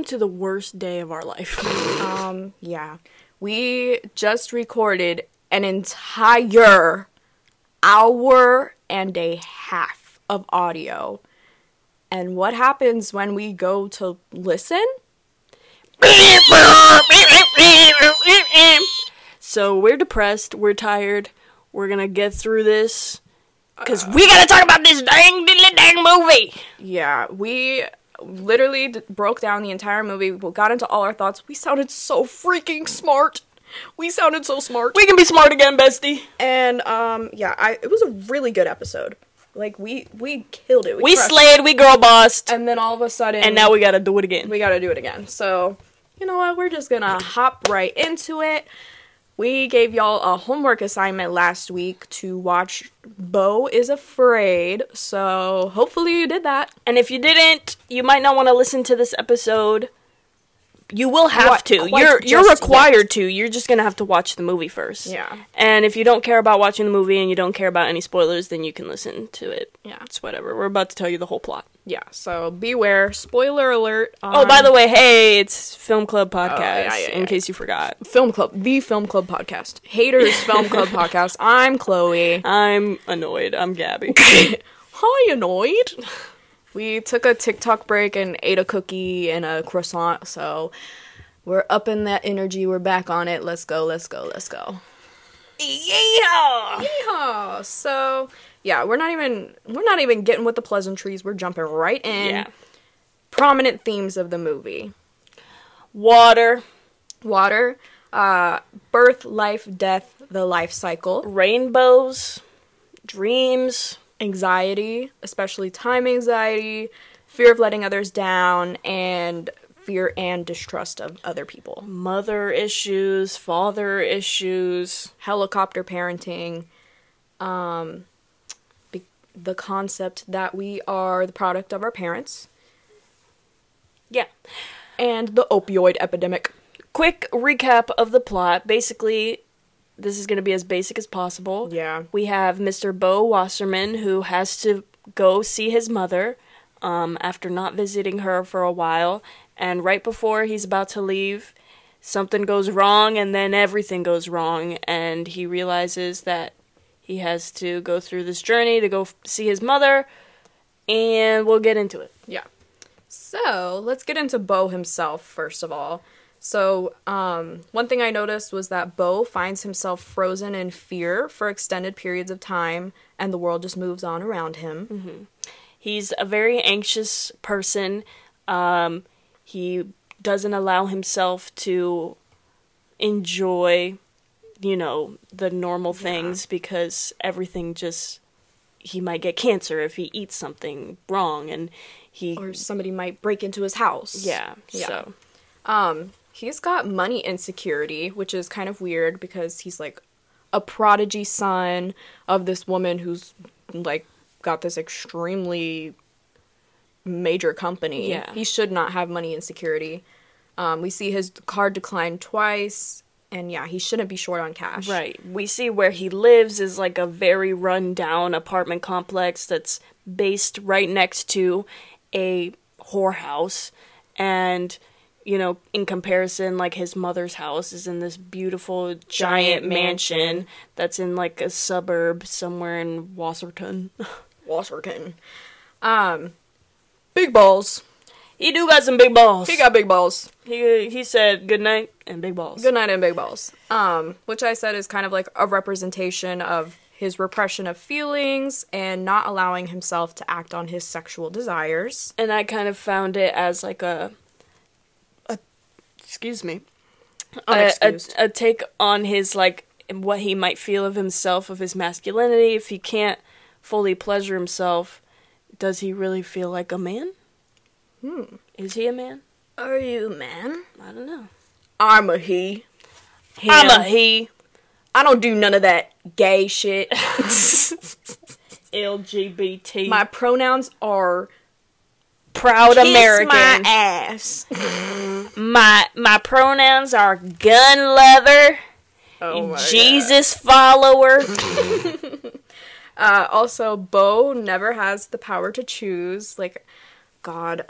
Welcome to the worst day of our life. Um, yeah. We just recorded an entire hour and a half of audio. And what happens when we go to listen? so we're depressed. We're tired. We're gonna get through this because we gotta talk about this dang diddly dang movie. Yeah, we literally d- broke down the entire movie. We got into all our thoughts. We sounded so freaking smart. We sounded so smart. We can be smart again, bestie. and um, yeah, I it was a really good episode. Like we we killed it. We it. slayed. We girl bossed. And then all of a sudden, And now we gotta do it again. we got to do it again. So, you know what? We're just gonna hop right into it. We gave y'all a homework assignment last week to watch Beau is Afraid. So, hopefully, you did that. And if you didn't, you might not want to listen to this episode. You will have What- to. You're you're required to. You're just gonna have to watch the movie first. Yeah. And if you don't care about watching the movie and you don't care about any spoilers, then you can listen to it. Yeah. It's whatever. We're about to tell you the whole plot. Yeah, so beware. Spoiler alert. oh, by the way, hey, it's Film Club Podcast. Um, yeah, yeah, In yeah. case you forgot, Film Club, the Film Club podcast. Haters Film Club podcast. I'm Chloe. I'm annoyed. I'm Gabby. Hi, annoyed. We took a TikTok break and ate a cookie and a croissant, so we're up in that energy. We're back on it. Let's go, let's go, let's go. yeah. Yeehaw! So, yeah, we're not even we're not even getting with the pleasantries. We're jumping right in. Yeah. Prominent themes of the movie. Water, Water, uh, birth, life, death, the life cycle. rainbows, dreams. Anxiety, especially time anxiety, fear of letting others down, and fear and distrust of other people. mother issues, father issues. Helicopter parenting, um, be- the concept that we are the product of our parents, Yeah. and the opioid epidemic. Quick recap of the plot. Basically, this is going to be as basic as possible. Yeah. We have Mr. Beau Wasserman who has to go see his mother um, after not visiting her for a while. And right before he's about to leave, something goes wrong, and then everything goes wrong. And he realizes that he has to go through this journey to go f- see his mother. And we'll get into it. Yeah. So let's get into Beau himself first of all. So, um, one thing I noticed was that Beau finds himself frozen in fear for extended periods of time, and the world just moves on around him. He's a very anxious person. Um, he doesn't allow himself to enjoy, you know, the normal things because everything just. He might get cancer if he eats something wrong, and he. Or somebody might break into his house. yeah, Yeah. so. Um, he's got money insecurity, which is kind of weird because he's like a prodigy son of this woman who's like got this extremely major company. Yeah. He should not have money insecurity. Um, we see his card decline twice, and yeah, he shouldn't be short on cash. Right. We see where he lives is like a very run down apartment complex that's based right next to a whorehouse. And, you know, in comparison, like his mother's house is in this beautiful giant, Giant mansion, mansion. that's in like a suburb somewhere in Wasserton. Washington. Um, big balls. he do got some big balls. He got big balls. he, he said good night and big balls. Good night and big balls. Um, which I said is kind of like a representation of his repression of feelings and not allowing himself to act on his sexual desires. and I kind of found it as like a excuse me, a, a, a take on his like what he might feel of himself, of his masculinity. If he can't fully pleasure himself, does he really feel like a man? Hmm. Is he a man? Are you a man? I don't know. I'm a he. I'm a he. I don't do none of that gay shit. LGBT. my pronouns are proud kiss American. my ass. my my pronouns are gun lover, Oh Jesus follower. Uh, also, Beau never has the power to choose. Like, God,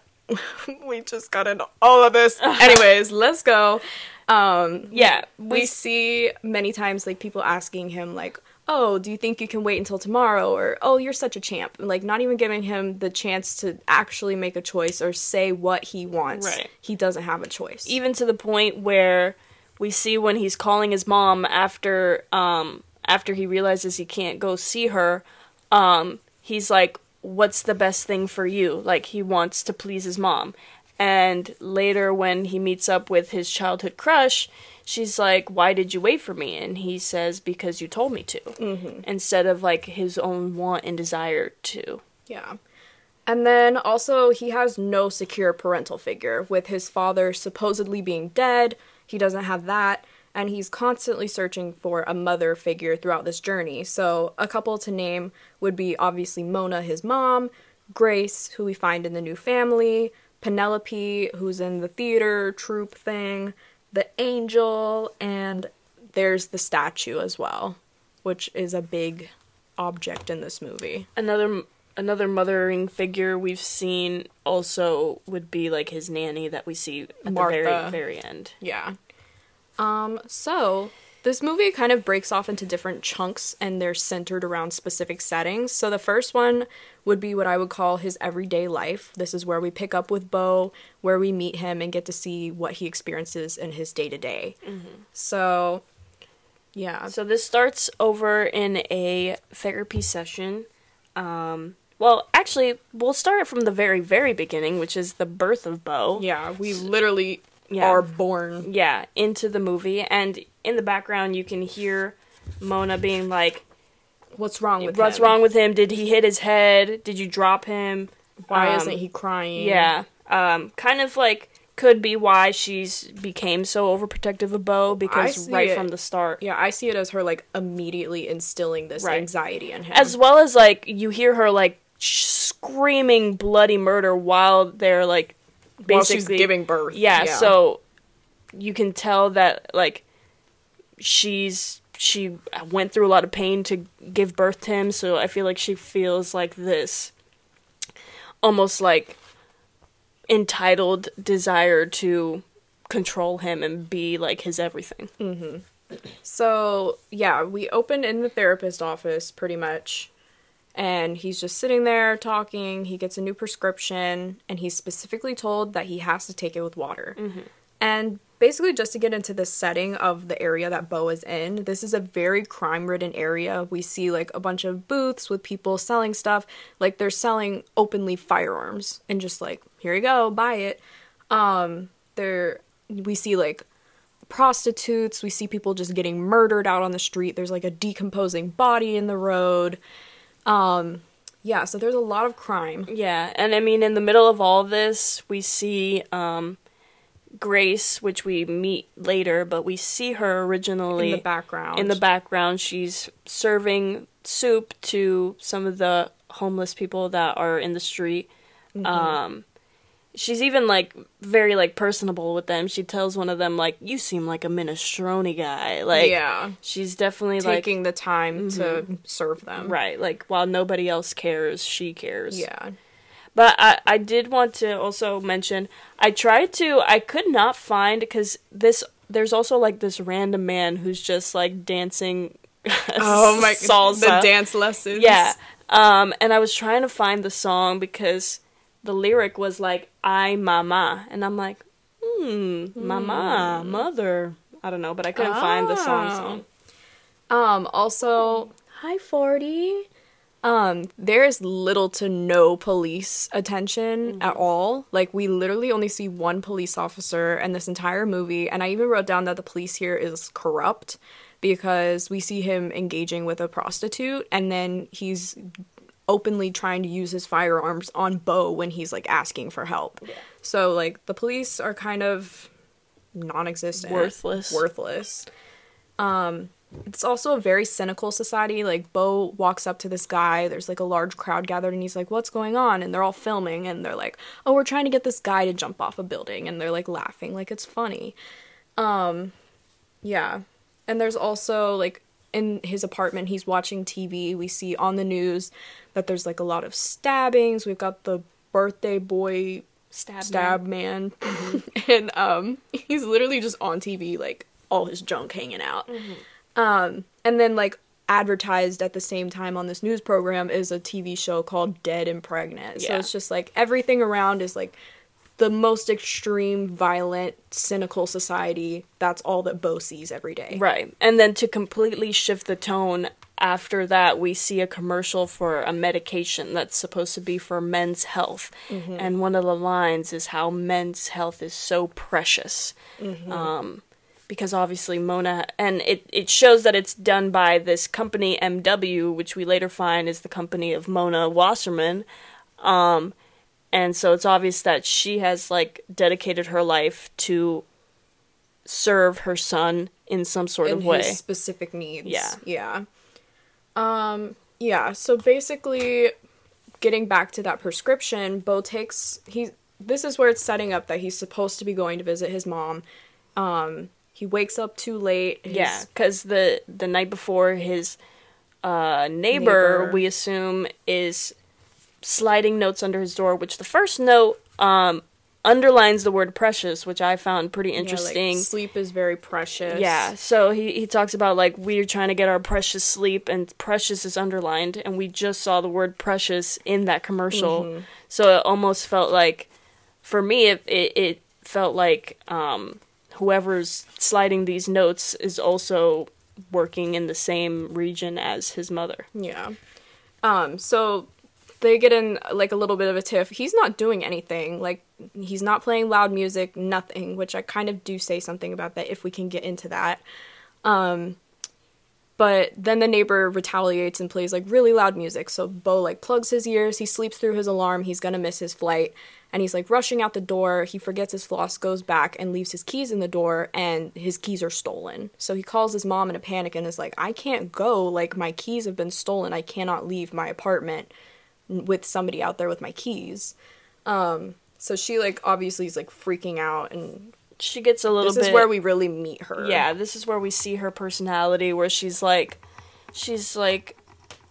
we just got into all of this. Anyways, let's go. Um, Yeah, we we see many times like people asking him like oh do you think you can wait until tomorrow? Or oh you're such a champ. Like not even giving him the chance to actually make a choice or say what he wants. Right. he doesn't have a choice. Even to the point where we see when he's calling his mom after um after he realizes he can't go see her um he's like what's the best thing for you? Like he wants to please his mom. And later when he meets up with his childhood crush she's like why did you wait for me? And he says because you told me to. Mm-hmm. instead of like his own want and desire to. Yeah. And then also he has no secure parental figure with his father supposedly being dead. He doesn't have that. And he's constantly searching for a mother figure throughout this journey. So a couple to name would be obviously mona his mom grace who we find in the new family penelope who's in the theater troupe thing the angel and there's the statue as well which is a big object in this movie another another mothering figure we've seen also would be like his nanny that we see at the very very end. Yeah. Um, so this movie kind of breaks off into different chunks and they're centered around specific settings. So the first one would be what I would call his everyday life. This is where we pick up with Beau, where we meet him and get to see what he experiences in his day to day. So, yeah. So this starts over in a therapy session. Um, well, actually, we'll start from the very very beginning, which is the birth of Beau. Yeah, we literally Yeah. are born. Yeah, into the movie, and in the background you can hear Mona being like, What's wrong with "What's him? wrong with him? Did he hit his head? Did you drop him? Why Um, isn't he crying? Yeah, um, kind of like could be why she's became so overprotective of Beau because right it. from the start, Yeah, I see it as her like immediately instilling this Right. anxiety in him. as well as like you hear her like screaming bloody murder while they're like basically while she's giving birth. Yeah, so you can tell that like she's she went through a lot of pain to give birth to him, so I feel like she feels like this almost like entitled desire to control him and be like his everything. Mm-hmm. So, yeah, we opened in the therapist office pretty much. And he's just sitting there talking. He gets a new prescription, and he's specifically told that he has to take it with water. And basically, just to get into the setting of the area that Beau is in, this is a very crime ridden area. We see like a bunch of booths with people selling stuff. Like they're selling openly firearms and just like, here you go, buy it. Um, there we see like prostitutes. We see people just getting murdered out on the street. There's like a decomposing body in the road. Um, yeah, so there's a lot of crime. Yeah, and I mean, in the middle of all this, we see um, Grace, which we meet later, but we see her originally In the background. In the background, she's serving soup to some of the homeless people that are in the street. Mm-hmm. Um, she's even like very like personable with them. She tells one of them like, "You seem like a minestrone guy." Like, yeah, she's definitely like taking the time to serve them. right. Like while nobody else cares, she cares. Yeah. But I, I did want to also mention I tried to I could not find because this there's also like this random man who's just like dancing Oh my salsa. the dance lessons. Yeah. Um and I was trying to find the song because the lyric was like I mama and I'm like hmm mama mother I don't know but I couldn't find the song Oh. song. Um also hi 40. Um there's little to no police attention at all. Like we literally only see one police officer in this entire movie and I even wrote down that the police here is corrupt because we see him engaging with a prostitute and then he's openly trying to use his firearms on Beau when he's like asking for help. So like the police are kind of non-existent, Worthless. worthless. Um it's also a very cynical society. Like Beau walks up to this guy, there's like a large crowd gathered and he's like, "What's going on?" and they're all filming and they're like, "Oh, we're trying to get this guy to jump off a building." And they're like laughing like it's funny. Um yeah. And there's also like in his apartment he's watching TV. We see on the news that there's like a lot of stabbings. We've got the birthday boy Stab. stab man, and um, he's literally just on TV, like all his junk hanging out. Um, and then like advertised at the same time on this news program is a TV show called Dead and Pregnant. So it's just like everything around is like the most extreme, violent, cynical society. That's all that Beau sees every day. Right. And then to completely shift the tone after that, we see a commercial for a medication that's supposed to be for men's health. And one of the lines is how men's health is so precious. Um, because obviously Mona, and it, it shows that it's done by this company MW, which we later find is the company of Mona Wasserman. Um, and so it's obvious that she has like dedicated her life to serve her son in some sort of way. specific needs. Yeah. Yeah. Um, yeah, so basically getting back to that prescription, Beau takes he this is where it's setting up that he's supposed to be going to visit his mom. Um, he wakes up too late. His- Yeah, because the the night before his uh, neighbor, Neighbor. we assume, is sliding notes under his door. Which the first note um, underlines the word precious, which I found pretty yeah, like, interesting. sleep is very precious. Yeah, so he, he talks about like we're trying to get our precious sleep, and precious is underlined, and we just saw the word precious in that commercial. Mm-hmm. So it almost felt like, for me, it it, it felt like um, whoever's sliding these notes is also working in the same region as his mother. Yeah. Um, so they get in like a little bit of a tiff. He's not doing anything. Like he's not playing loud music, nothing, which I kind of do say something about that if we can get into that. Um but then the neighbor retaliates and plays like really loud music. So Beau like plugs his ears, he sleeps through his alarm, he's gonna miss his flight, and he's like rushing out the door. He forgets his floss, goes back and leaves his keys in the door, and his keys are stolen. So he calls his mom in a panic and is like, I can't go, like my keys have been stolen. I cannot leave my apartment with somebody out there with my keys. Um so she like obviously is like freaking out and She gets a little this bit. is where we really meet her. Yeah, this is where we see her personality where she's like she's like,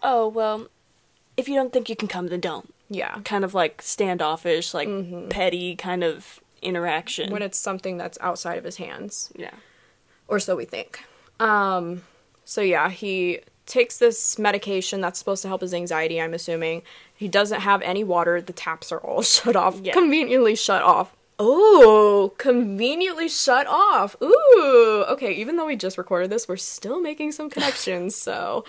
"Oh, well, if you don't think you can come then don't." Yeah. Kind of like standoffish, like petty kind of interaction. When it's something that's outside of his hands. yeah. or so we think. Um, so yeah, he takes this medication that's supposed to help his anxiety. I'm assuming he doesn't have any water. The taps are all shut off, Yeah. conveniently shut off. Oh, conveniently shut off. Ooh, okay. Even though we just recorded this, we're still making some connections. so,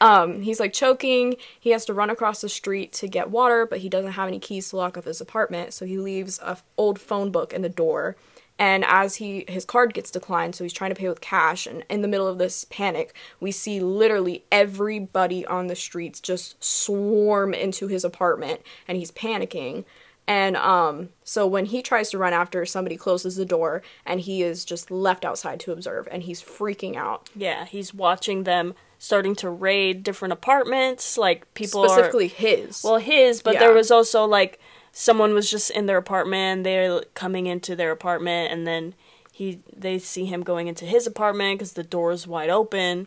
um, he's like choking. He has to run across the street to get water, but he doesn't have any keys to lock up his apartment. So he leaves a f- old phone book in the door. And as he his card gets declined, so he's trying to pay with cash. And in the middle of this panic, we see literally everybody on the streets just swarm into his apartment, and he's panicking. And um, so when he tries to run after, somebody closes the door, and he is just left outside to observe, and he's freaking out. Yeah, he's watching them starting to raid different apartments, like people Specifically, are his. well his, but there was also like someone was just in their apartment, they're coming into their apartment and then he they see him going into his apartment cuz the door is wide open.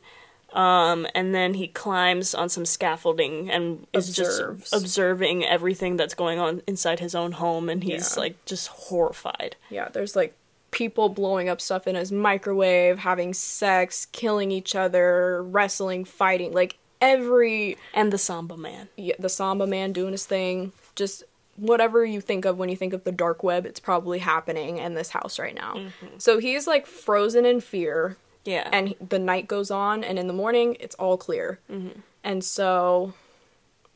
Um, and then he climbs on some scaffolding and is Observes. just observing everything that's going on inside his own home and he's Yeah. like just horrified. Yeah, there's like people blowing up stuff in his microwave, having sex, killing each other, wrestling, fighting, like every And the Samba man. yeah, the Samba man doing his thing, just whatever you think of when you think of the dark web, it's probably happening in this house right now. Mm-hmm. So he's like frozen in fear, Yeah. and the night goes on, and in the morning it's all clear. Mm-hmm. And so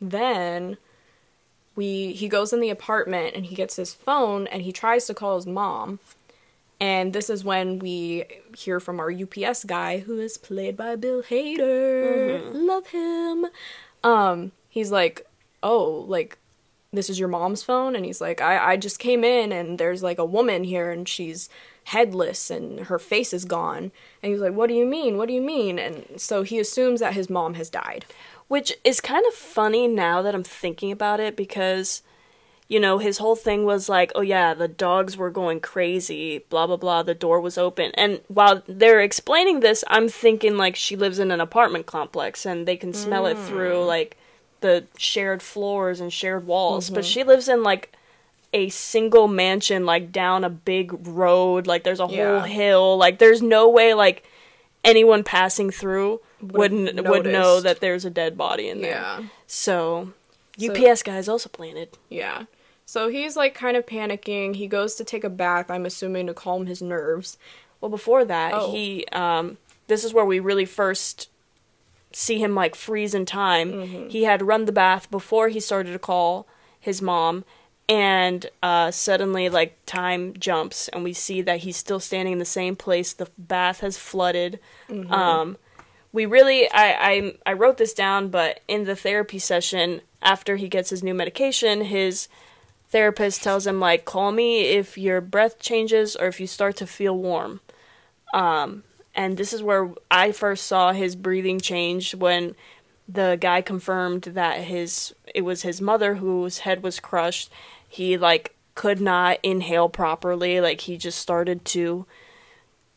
then we he goes in the apartment and he gets his phone and he tries to call his mom. And this is when we hear from our UPS guy, who is played by Bill Hader. Mm-hmm. Love him. Um, he's like, "Oh, like this is your mom's phone?" And he's like, "I I just came in and there's like a woman here and she's headless and her face is gone." And he's like, "What do you mean? What do you mean?" And so he assumes that his mom has died. Which is kind of funny now that I'm thinking about it because, you know, his whole thing was like, oh yeah, the dogs were going crazy, blah blah blah, the door was open. And while they're explaining this, I'm thinking like she lives in an apartment complex and they can smell it through mm. like the shared floors and shared walls. But she lives in like a single mansion like down a big road. Like there's a whole hill. Like there's no way like anyone passing through would Would've n- would know that there's a dead body in there. Yeah. So, So- UPS guys also planted. Yeah. So he's like kind of panicking. He goes to take a bath, I'm assuming to calm his nerves. Well, before that, Oh. he um this is where we really first see him like freeze in time. Mm-hmm. He had run the bath before he started to call his mom and uh suddenly like time jumps and we see that he's still standing in the same place. The bath has flooded. Mm-hmm. Um we really I, I I wrote this down, but in the therapy session after he gets his new medication, his therapist tells him like call me if your breath changes or if you start to feel warm. Um and this is where I first saw his breathing change when the guy confirmed that his it was his mother whose head was crushed. He like could not inhale properly, like he just started to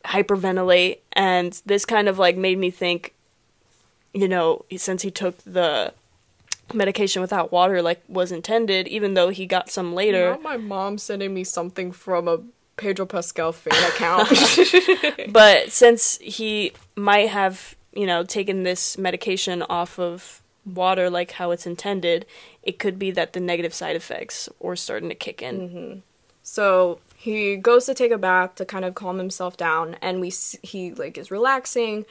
hyperventilate. And this kind of like made me think you know since he took the medication without water like was intended even though he got some later. Not my mom sending me something from a Pedro Pascal fan account. but since he might have you know taken this medication off of water like how it's intended it could be that the negative side effects were starting to kick in mm-hmm. So he goes to take a bath to kind of calm himself down, and we he like is relaxing.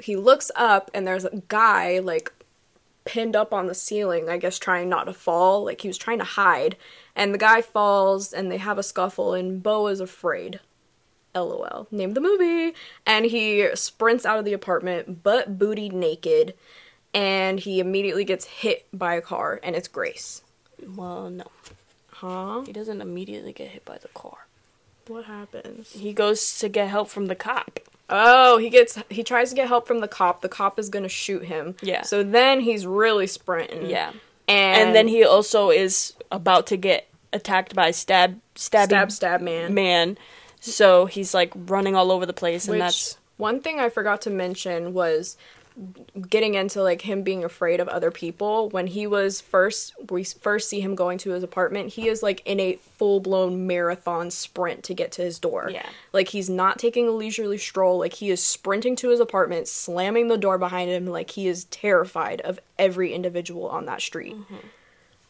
He looks up, and there's a guy like pinned up on the ceiling, I guess trying not to fall, like he was trying to hide. And the guy falls, and they have a scuffle, and Beau is afraid. LOL. Name the movie. And he sprints out of the apartment, butt booty naked, and he immediately gets hit by a car, and it's Grace. well no Huh? he doesn't immediately get hit by the car What happens? he goes to get help from the cop Oh, he gets he tries to get help from the cop. The cop is gonna shoot him. Yeah. So then he's really sprinting. yeah And, and then he also is about to get attacked by stab stabby stab stab man. man so he's like running all over the place and Which that's one thing I forgot to mention was getting into like him being afraid of other people. When he was first we first see him going to his apartment he is like in a full-blown marathon sprint to get to his door. Yeah. like he's not taking a leisurely stroll. Like he is sprinting to his apartment slamming the door behind him. Like he is terrified of every individual on that street.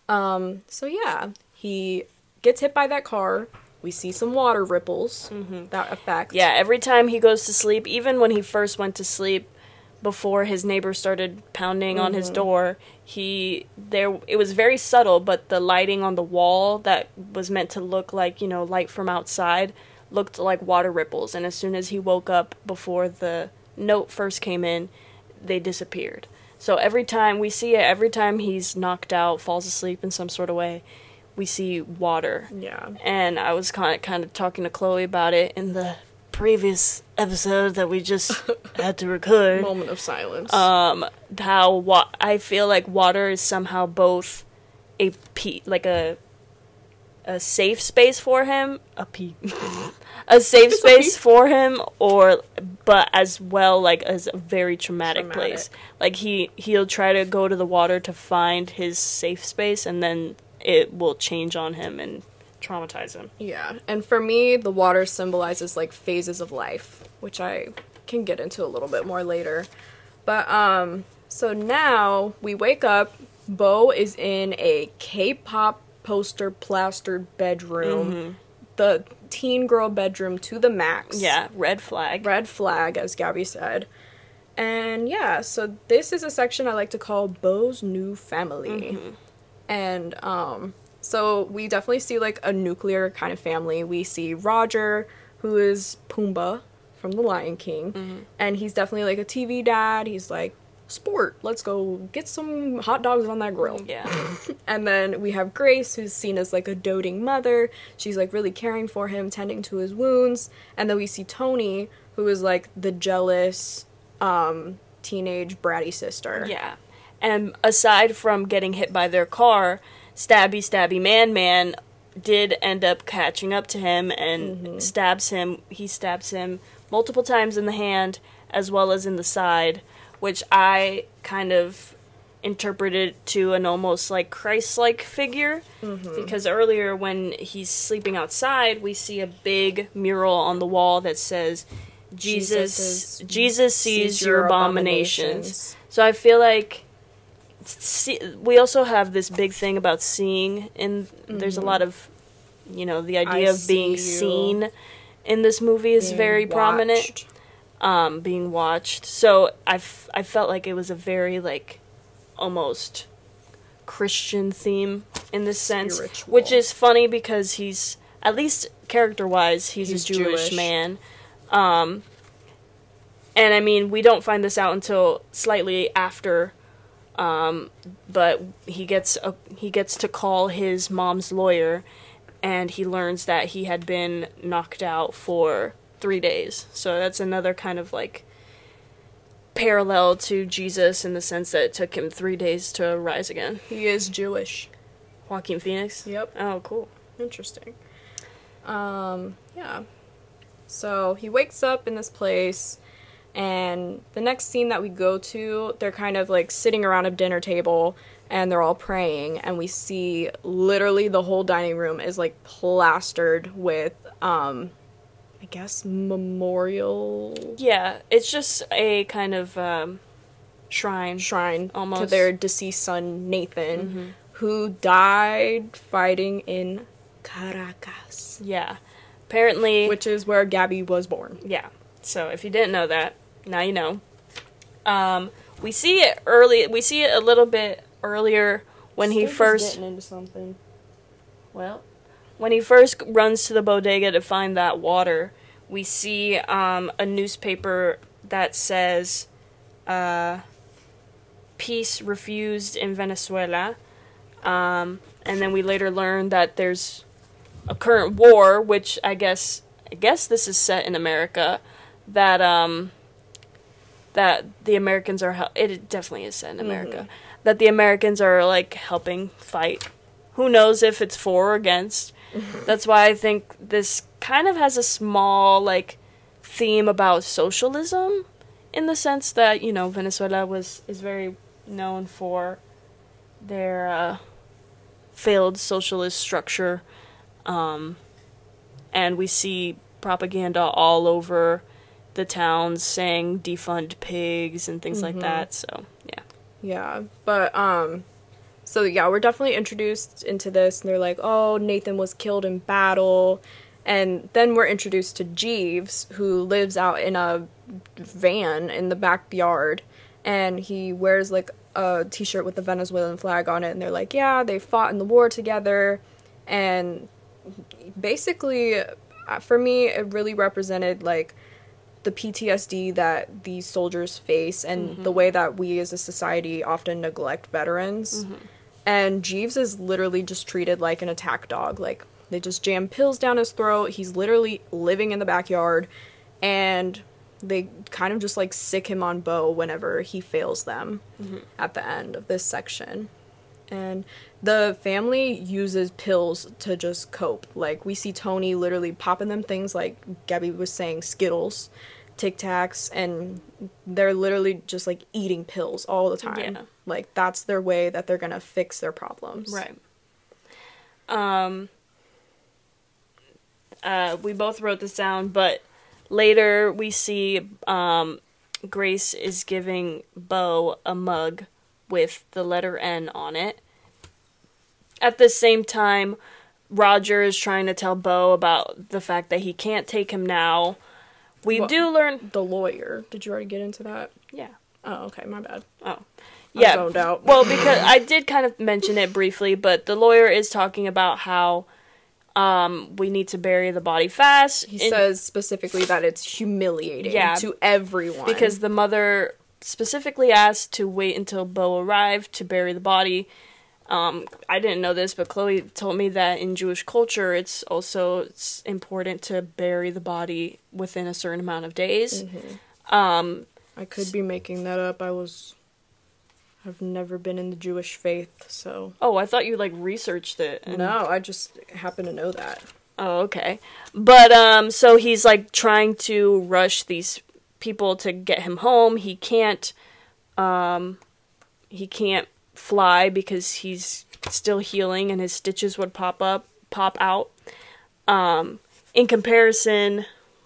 Um so yeah he gets hit by that car. We see some water ripples that effect Yeah, every time he goes to sleep, even when he first went to sleep before his neighbor started pounding on his mm-hmm. door, he there it was very subtle, but the lighting on the wall that was meant to look like, you know, light from outside looked like water ripples. And as soon as he woke up before the note first came in, they disappeared. So every time we see it, every time he's knocked out, falls asleep in some sort of way, we see water. Yeah. And I was kind of, kind of talking to Chloe about it in the previous episode that we just had to record. moment of silence Um, how wa- I feel like water is somehow both a pe- like a a safe space for him, a pe- a safe It's a space pe- for him, or but as well like as a very traumatic, Traumatic. place. Like he he'll try to go to the water to find his safe space, and then it will change on him and traumatize him. Yeah, and for me, the water symbolizes like phases of life, which I can get into a little bit more later. But um, so now we wake up. Beau is in a K-pop poster plastered bedroom, the teen girl bedroom to the max. Yeah, red flag. red flag, as Gabby said. And yeah, so this is a section I like to call Beau's new family. And um so we definitely see like a nuclear kind of family. We see Roger, who is Pumbaa from The Lion King, and he's definitely like a TV dad. He's like, "Sport, let's go get some hot dogs on that grill." Yeah. And then we have Grace, who's seen as like a doting mother. She's like really caring for him, tending to his wounds. And then we see Tony, who is like the jealous, um, teenage bratty sister. Yeah. And aside from getting hit by their car, Stabby Stabby Man Man did end up catching up to him and mm-hmm. stabs him. He stabs him multiple times in the hand as well as in the side, which I kind of interpreted to an almost like Christ-like figure mm-hmm. because earlier when he's sleeping outside, we see a big mural on the wall that says Jesus Jesus Jesus, sees, sees your your abominations. abominations. So I feel like see, we also have this big thing about seeing and there's a lot of you know the idea I of being you. seen in this movie is Being very prominent um, being watched. So I, f- I felt like it was a very like almost Christian theme in this sense, Spiritual. which is funny because he's at least character wise he's, He's a Jewish, Jewish. man. Um, and I mean we don't find this out until slightly after. Um, but he gets a, he gets to call his mom's lawyer, and he learns that he had been knocked out for three days. So that's another kind of like parallel to Jesus in the sense that it took him three days to rise again. He is Jewish. Joaquin Phoenix. Yep. Oh, cool. Interesting. Um, yeah. So he wakes up in this place, and the next scene that we go to, they're kind of like sitting around a dinner table and they're all praying, and we see literally the whole dining room is like plastered with, um, I guess, memorial Yeah, it's just a kind of um, shrine. shrine to their deceased son, Nathan, who died fighting in Caracas. Yeah. Apparently, which is where Gabby was born. Yeah. So if you didn't know that, now you know. Um, we see it early. We see it a little bit earlier when he first. getting into something. Well, when he first runs to the bodega to find that water, we see um, a newspaper that says uh, "Peace refused in Venezuela," um, and then we later learn that there's a current war, which I guess I guess this is set in America. That um, that the Americans are hel- it definitely is set in America. That the Americans are like helping fight who knows if it's for or against. That's why I think this kind of has a small like theme about socialism in the sense that, you know, Venezuela was is very known for their uh, failed socialist structure. Um, and we see propaganda all over the towns saying defund pigs and things like that. So, yeah. Yeah, but um, so yeah, we're definitely introduced into this, and they're like, "Oh, Nathan was killed in battle," and then we're introduced to Jeeves, who lives out in a van in the backyard, and he wears like a T-shirt with the Venezuelan flag on it, and they're like, "Yeah, they fought in the war together," and basically, uh, for me, it really represented like the PTSD that these soldiers face and mm-hmm. the way that we as a society often neglect veterans. Mm-hmm. And Jeeves is literally just treated like an attack dog. Like they just jam pills down his throat. He's literally living in the backyard and they kind of just like sick him on Beau whenever he fails them mm-hmm. at the end of this section. And the family uses pills to just cope. Like we see Tony literally popping them things like Gabby was saying, Skittles, Tic Tacs, and they're literally just like eating pills all the time. Yeah. Like that's their way that they're gonna fix their problems. Right. Um. Uh, we both wrote this down, but later we see um, Grace is giving Beau a mug with the letter N on it. At the same time, Roger is trying to tell Beau about the fact that he can't take him now. We Well- do learn. The lawyer. Did you already get into that? Yeah. Oh, okay, my bad. Oh. Yeah. well, because I did kind of mention it briefly, but the lawyer is talking about how um, we need to bury the body fast. He says specifically that it's humiliating Yeah. to everyone. because the mother specifically asked to wait until Beau arrived to bury the body. Um, I didn't know this, but Chloe told me that in Jewish culture, it's also it's important to bury the body within a certain amount of days. Mm-hmm. Um, I could be making that up. I was. I've never been in the Jewish faith, so. oh, I thought you like researched it. and- No, I just happen to know that. Oh, okay. But um so he's like trying to rush these people to get him home. He can't um he can't fly because he's still healing and his stitches would pop up, pop out. Um, in comparison,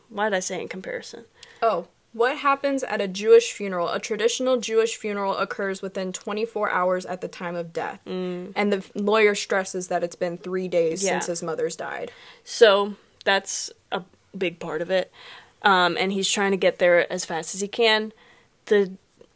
why did I say in comparison? Oh, what happens at a Jewish funeral? A traditional Jewish funeral occurs within 24 hours at the time of death. And the lawyer stresses that it's been three days Yeah. since his mother's died. So that's a big part of it. Um, and he's trying to get there as fast as he can. The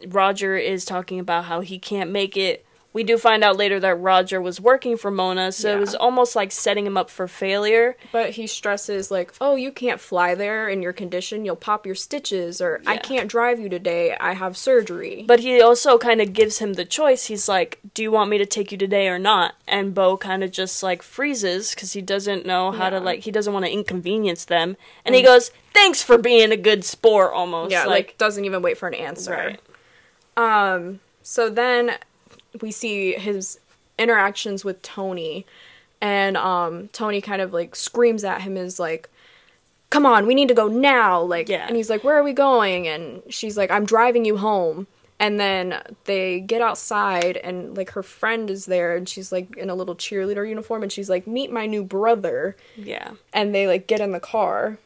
Roger is talking about how he can't make it. We do find out later that Roger was working for Mona, so Yeah. it was almost like setting him up for failure. But he stresses, like, oh, you can't fly there in your condition. You'll pop your stitches. Or, I can't drive you today. I have surgery. But he also kind of gives him the choice. He's like, "Do you want me to take you today or not?" And Beau kind of just like freezes because he doesn't know how to Yeah. Mm. like. He doesn't want to inconvenience them, and he goes, "Thanks for being a good sport." Almost, yeah, like, doesn't even wait for an answer. right. Um, so then we see his interactions with Tony, and um, Tony kind of like screams at him, is like, "Come on, we need to go now!" Like, Yeah. and he's like, "Where are we going?" And she's like, "I'm driving you home." And then they get outside, and like her friend is there, and she's like in a little cheerleader uniform, and she's like, "Meet my new brother." yeah. And they like get in the car.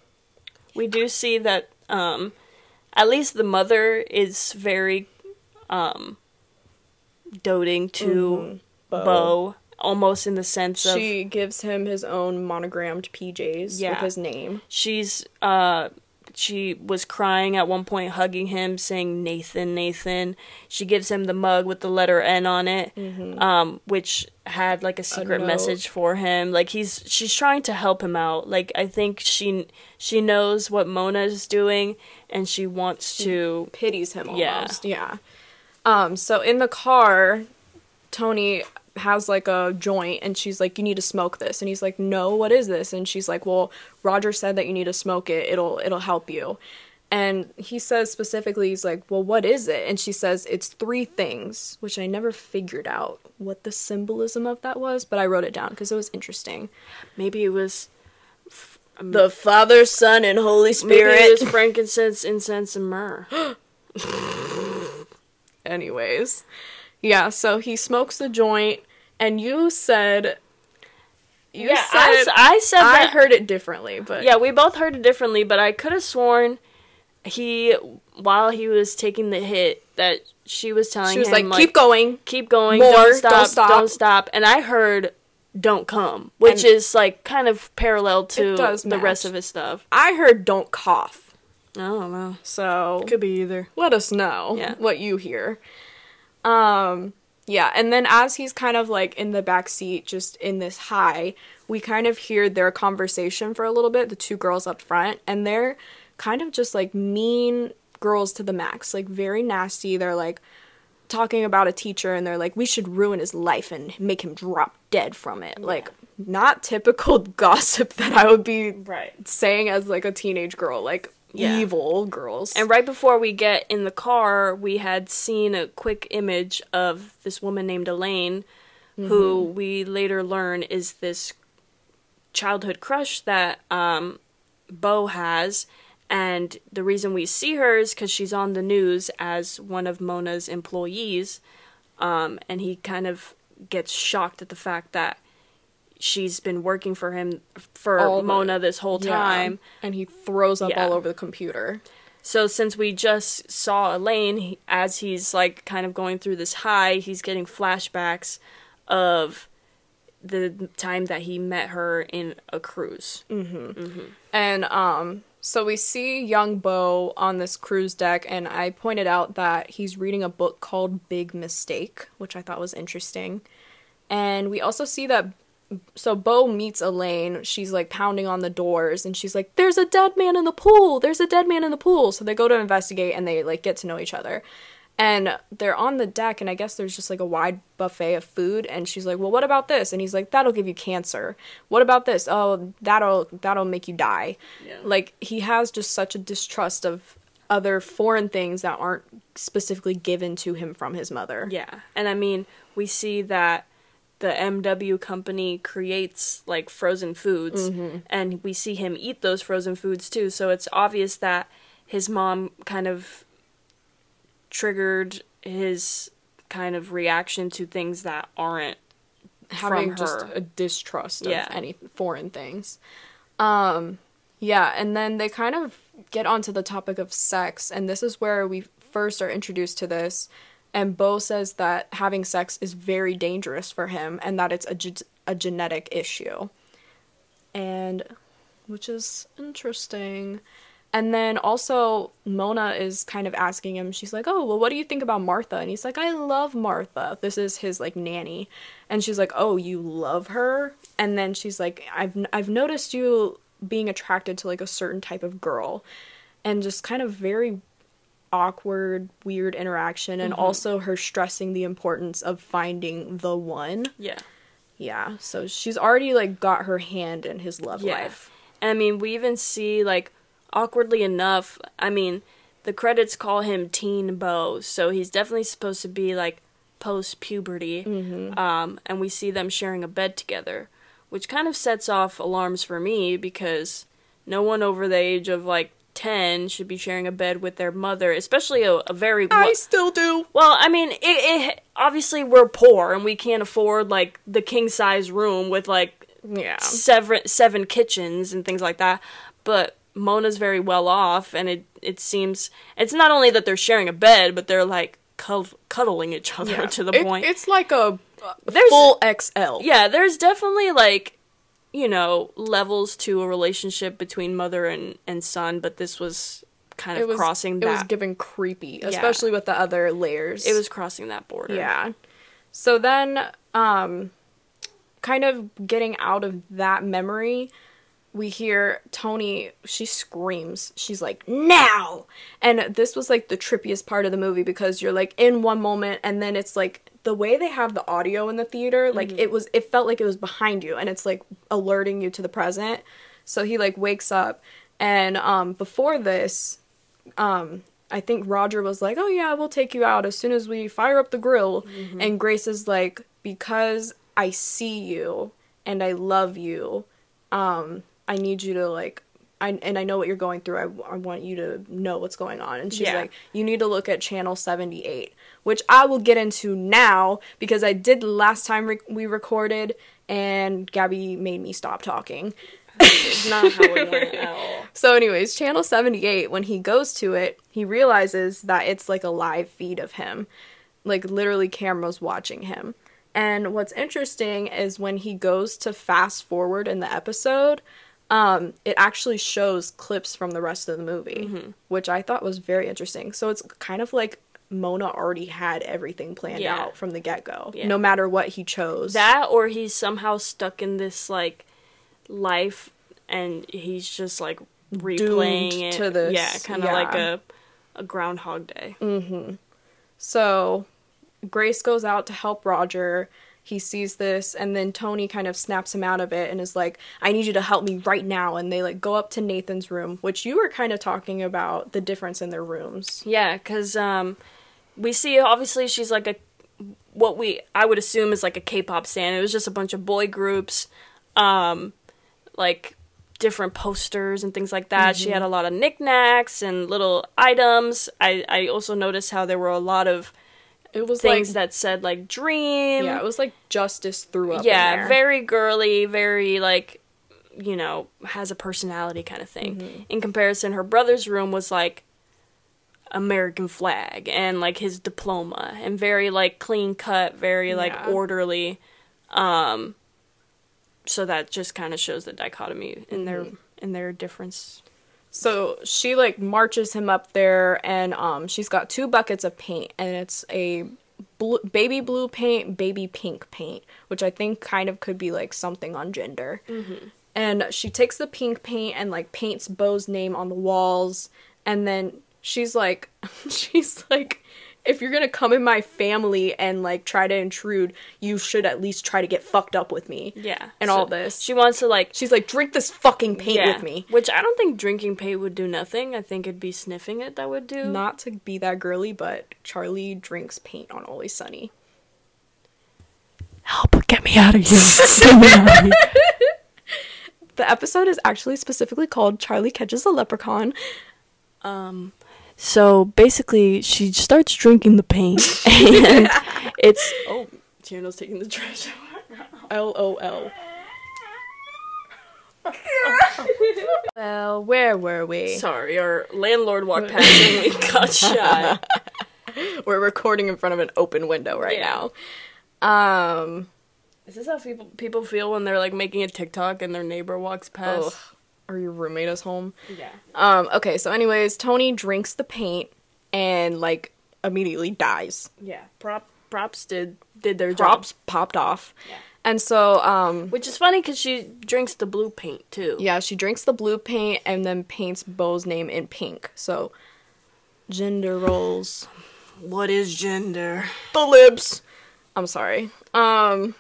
we do see that um at least the mother is very um doting to Beau. Beau. almost in the sense of She gives him his own monogrammed PJs Yeah. with his name. she's uh she was crying at one point hugging him saying nathan nathan she gives him the mug with the letter n on it um which had like a secret note. message for him like he's she's trying to help him out like i think she she knows what mona is doing and she wants to pities him Yeah. almost. Yeah. Um, so in the car, Tony has like a joint and she's like, You need to smoke this and he's like, No, what is this? And she's like, Well, Roger said that you need to smoke it, it'll it'll help you. And he says specifically, he's like, Well, what is it? And she says, It's three things, which I never figured out what the symbolism of that was, but I wrote it down because it was interesting. maybe it was The Father, Son, and Holy Spirit. maybe it was frankincense incense and myrrh anyways. Yeah, so he smokes the joint, and you said. You yeah said. I, I said I that heard it differently, but. Yeah, we both heard it differently, but I could have sworn he, while he was taking the hit, that she was telling She was him like, keep going. keep going, More, don't stop, don't stop." don't stop, and I heard "don't come," which And- is like kind of parallel to the rest of his stuff. I heard don't cough. I don't know. So. Could be either. let us know Yeah. what you hear. Um yeah, and then as he's kind of like in the back seat just in this high, we kind of hear their conversation for a little bit, the two girls up front, and they're kind of just like mean girls to the max, like very nasty. They're like talking about a teacher and they're like we should ruin his life and make him drop dead from it. Like not typical gossip that I would be Right. saying as like a teenage girl, like Yeah. evil girls. And right before we get in the car, we had seen a quick image of this woman named Elaine, who we later learn is this childhood crush that um, Beau has. And the reason we see her is because she's on the news as one of Mona's employees. Um, and he kind of gets shocked at the fact that she's been working for him for All the- Mona this whole Yeah. time. And he throws up Yeah. all over the computer. So since we just saw Elaine, he, as he's like kind of going through this high, he's getting flashbacks of the time that he met her in a cruise. And um so we see young Beau on this cruise deck and I pointed out that he's reading a book called Big Mistake, which I thought was interesting. And we also see that so Beau meets Elaine. She's like pounding on the doors and she's like, There's a dead man in the pool. There's a dead man in the pool. So they go to investigate and they like get to know each other. And they're on the deck and I guess there's just like a wide buffet of food and she's like, "Well, what about this?" And he's like, "That'll give you cancer." "What about this?" "Oh, that'll that'll make you die." Yeah. Like he has just such a distrust of other foreign things that aren't specifically given to him from his mother. Yeah, and I mean, we see that the MW company creates like frozen foods, and we see him eat those frozen foods too. So it's obvious that his mom kind of triggered his kind of reaction to things that aren't having from just a distrust of Yeah. any foreign things. Um yeah, and then they kind of get onto the topic of sex and this is where we first are introduced to this and Beau says that having sex is very dangerous for him and that it's a, ge- a genetic issue. And which is interesting. And then also Mona is kind of asking him, she's like, Oh, well, what do you think about Martha? And he's like, I love Martha. This is his like nanny. And she's like, Oh, you love her? And then she's like, I've I've noticed you being attracted to like a certain type of girl. And just kind of very awkward, weird interaction and also her stressing the importance of finding the one. yeah. Yeah. So she's already like got her hand in his love Yeah. life. And I mean, we even see like awkwardly enough. I mean, the credits call him Teen Beau, so he's definitely supposed to be like post puberty. Mm-hmm. Um, and we see them sharing a bed together, which kind of sets off alarms for me because no one over the age of like ten should be sharing a bed with their mother, especially a, a very I still do. well, I mean, it, it obviously we're poor and we can't afford like the king size room with like Yeah. seven seven kitchens and things like that. But Mona's very well off, and it it seems it's not only that they're sharing a bed, but they're like cud- cuddling each other to the It- point. It's like a There's- full XL. yeah, there's definitely like you know levels to a relationship between mother and and son, but this was kind of was crossing It was giving creepy, especially with the other layers. it was crossing that border. Yeah. So then, um, kind of getting out of that memory, we hear Toni, she screams. She's like, now! And this was like the trippiest part of the movie because you're like in one moment and then it's like the way they have the audio in the theater, like it was, it felt like it was behind you and it's like alerting you to the present. So he like wakes up and, um, before this, um I think Roger was like, "Oh yeah, we'll take you out as soon as we fire up the grill." And Grace is like, "Because I see you and I love you, um I need you to like I and I know what you're going through. I, I want you to know what's going on." And she's Yeah. like, "You need to look at channel 78." Which I will get into now because I did last time re- we recorded and Gabby made me stop talking. It's not how it went at all. So, anyways, channel 78, when he goes to it, he realizes that it's like a live feed of him. Like, literally, cameras watching him. And what's interesting is when he goes to fast forward in the episode, um, it actually shows clips from the rest of the movie, which I thought was very interesting. So, it's kind of like Mona already had everything planned Yeah. out from the get go, Yeah. no matter what he chose. That or he's somehow stuck in this like life and he's just like replaying Doomed it. to this, Yeah, kind of like a a groundhog day. Mm-hmm. So Grace goes out to help Roger. He sees this, and then Toni kind of snaps him out of it and is like, I need you to help me right now. And they like go up to Nathan's room, which you were kind of talking about the difference in their rooms. Yeah, cuz um we see obviously she's like a what we I would assume is like a K-pop stan. It was just a bunch of boy groups um like different posters and things like that. She had a lot of knickknacks and little items. I I also noticed how there were a lot of It was things like, that said like dream. yeah, it was like Justice threw up. in yeah, very girly, very like you know, has a personality kind of thing. Mm-hmm. In comparison, her brother's room was like American flag and like his diploma and very like clean cut, very like Yeah. orderly. Um so that just kind of shows the dichotomy in their Mm-hmm. in their difference. So she like marches him up there, and um, she's got two buckets of paint, and it's a blue, baby blue paint, baby pink paint, which I think kind of could be like something on gender. And she takes the pink paint and like paints Beau's name on the walls, and then she's like, she's like. If you're gonna come in my family and like try to intrude, you should at least try to get fucked up with me. Yeah. And So all this. She wants to like She's like, drink this fucking paint yeah, with me. Which I don't think drinking paint would do nothing. I think it'd be sniffing it that would do. Not to be that girly, but Charlie drinks paint on Always Sunny. help get me out of here. get me out of here. The episode is actually specifically called Charlie Catches a Leprechaun. Um, so basically, she starts drinking the paint, and It's oh, Tierno's taking the trash out. LOL. well, where were we? Sorry, our landlord walked past and we got shy. We're recording in front of an open window right Yeah. now. Um, Is this how people people feel when they're like making a TikTok and their neighbor walks past? Or your roommate is home. Yeah. Um, okay, so anyways, Toni drinks the paint and like immediately dies. Yeah. Prop props did did their Drops job. popped off. Yeah. And so, um, Which is funny because she drinks the blue paint too. yeah, she drinks the blue paint and then paints Beau's name in pink. So, gender roles. What is gender? the lips. I'm sorry. Um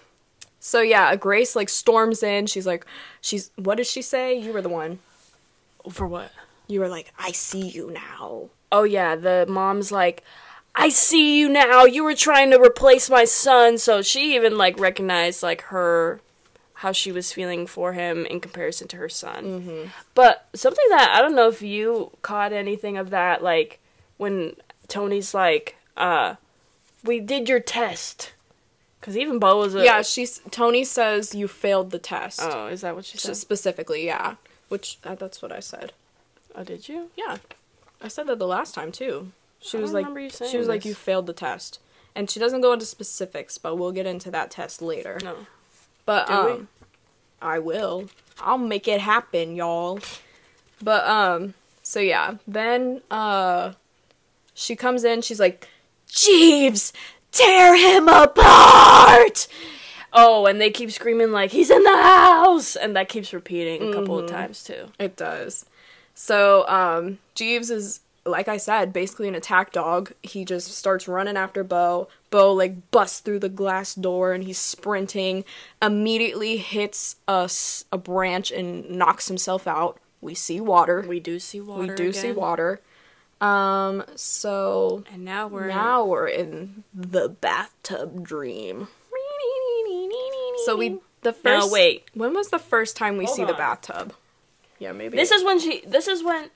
so yeah, Grace like storms in. She's like she's what did she say? You were the one. For what? You were like, "I see you now." Oh yeah, the mom's like, I see you now. You were trying to replace my son, so she even like recognized like her how she was feeling for him in comparison to her son. Mm-hmm. But something that I don't know if you caught anything of that, like when Toni's like, uh, "We did your test," because even Beau was a yeah, she's Toni says you failed the test. Oh, is that what she said? Specifically, yeah. Which uh, that's what I said. Oh, did you? Yeah. I said that the last time too. She I was like she was like you failed the test. And she doesn't go into specifics, but we'll get into that test later. No. But Do we? um I will. I'll make it happen, y'all. But um so yeah, then uh she comes in, she's like, "Jeeves, tear him apart." Oh, and they keep screaming like he's in the house, and that keeps repeating a couple of times too. It does. So um Jeeves is like I said, basically an attack dog. He just starts running after Beau. Beau like busts through the glass door and he's sprinting, immediately hits a, a branch and knocks himself out. We see water. We do see water. we do see water. Um, so And now we're now we're in the bathtub dream. So we the Now, first wait. When was the first time we Hold see the bathtub? Yeah, maybe. This is when she. This is when.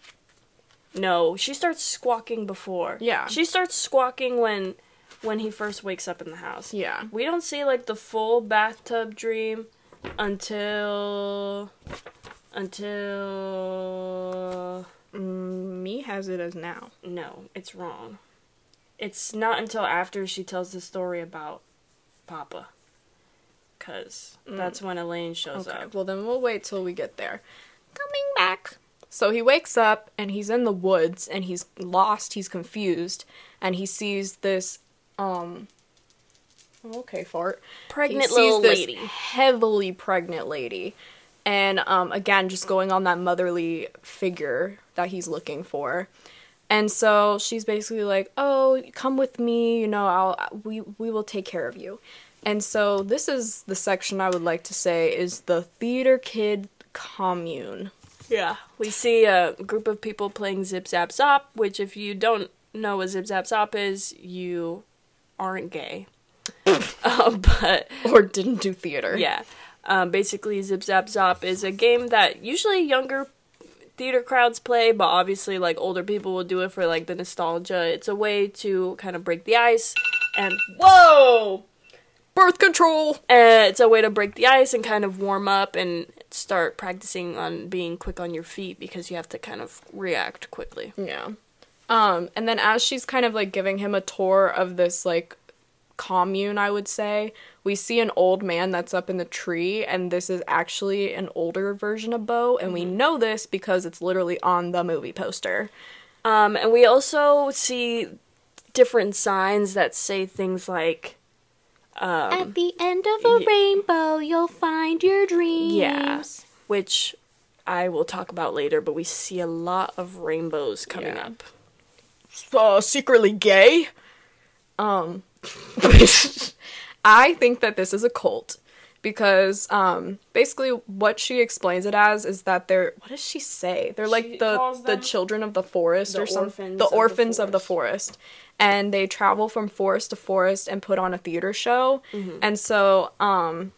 No, she starts squawking before. Yeah. She starts squawking when, when he first wakes up in the house. yeah. We don't see like the full bathtub dream until until me has it as now. no, it's wrong. It's not until after she tells the story about Papa. Cuz that's when Elaine shows Okay, up. well then we'll wait till we get there. Coming back. So he wakes up and he's in the woods and he's lost, he's confused, and he sees this um okay, fart. Pregnant he sees little this lady. Heavily pregnant lady. And um again just going on that motherly figure that he's looking for. And so she's basically like, "Oh, come with me, you know, I'll we we will take care of you." And so this is the section I would like to say is the theater kid commune. Yeah. We see a group of people playing Zip Zap Zop, which if you don't know what Zip Zap Zop is, you aren't gay. um, but Or didn't do theater. yeah. Um, basically, Zip Zap Zop is a game that usually younger theater crowds play, but obviously, like older people will do it for like the nostalgia. It's a way to kind of break the ice, and whoa, Birth control. uh, it's a way to break the ice and kind of warm up and start practicing on being quick on your feet because you have to kind of react quickly. Yeah. Um, and then as she's kind of like giving him a tour of this like commune, I would say, we see an old man that's up in the tree, and this is actually an older version of Beau, and we know this because it's literally on the movie poster. Um, and we also see different signs that say things like, um, At the end of a rainbow, you'll find your dreams. Yeah, which I will talk about later, but we see a lot of rainbows coming Yeah. up. uh, secretly gay. Um, I think that this is a cult because um, basically what she explains it as is that they're what does she say? They're She like the the children of the forest the or something. orphans The of the orphans of the forest. forest. And they travel from forest to forest and put on a theater show. Mm-hmm. And so um,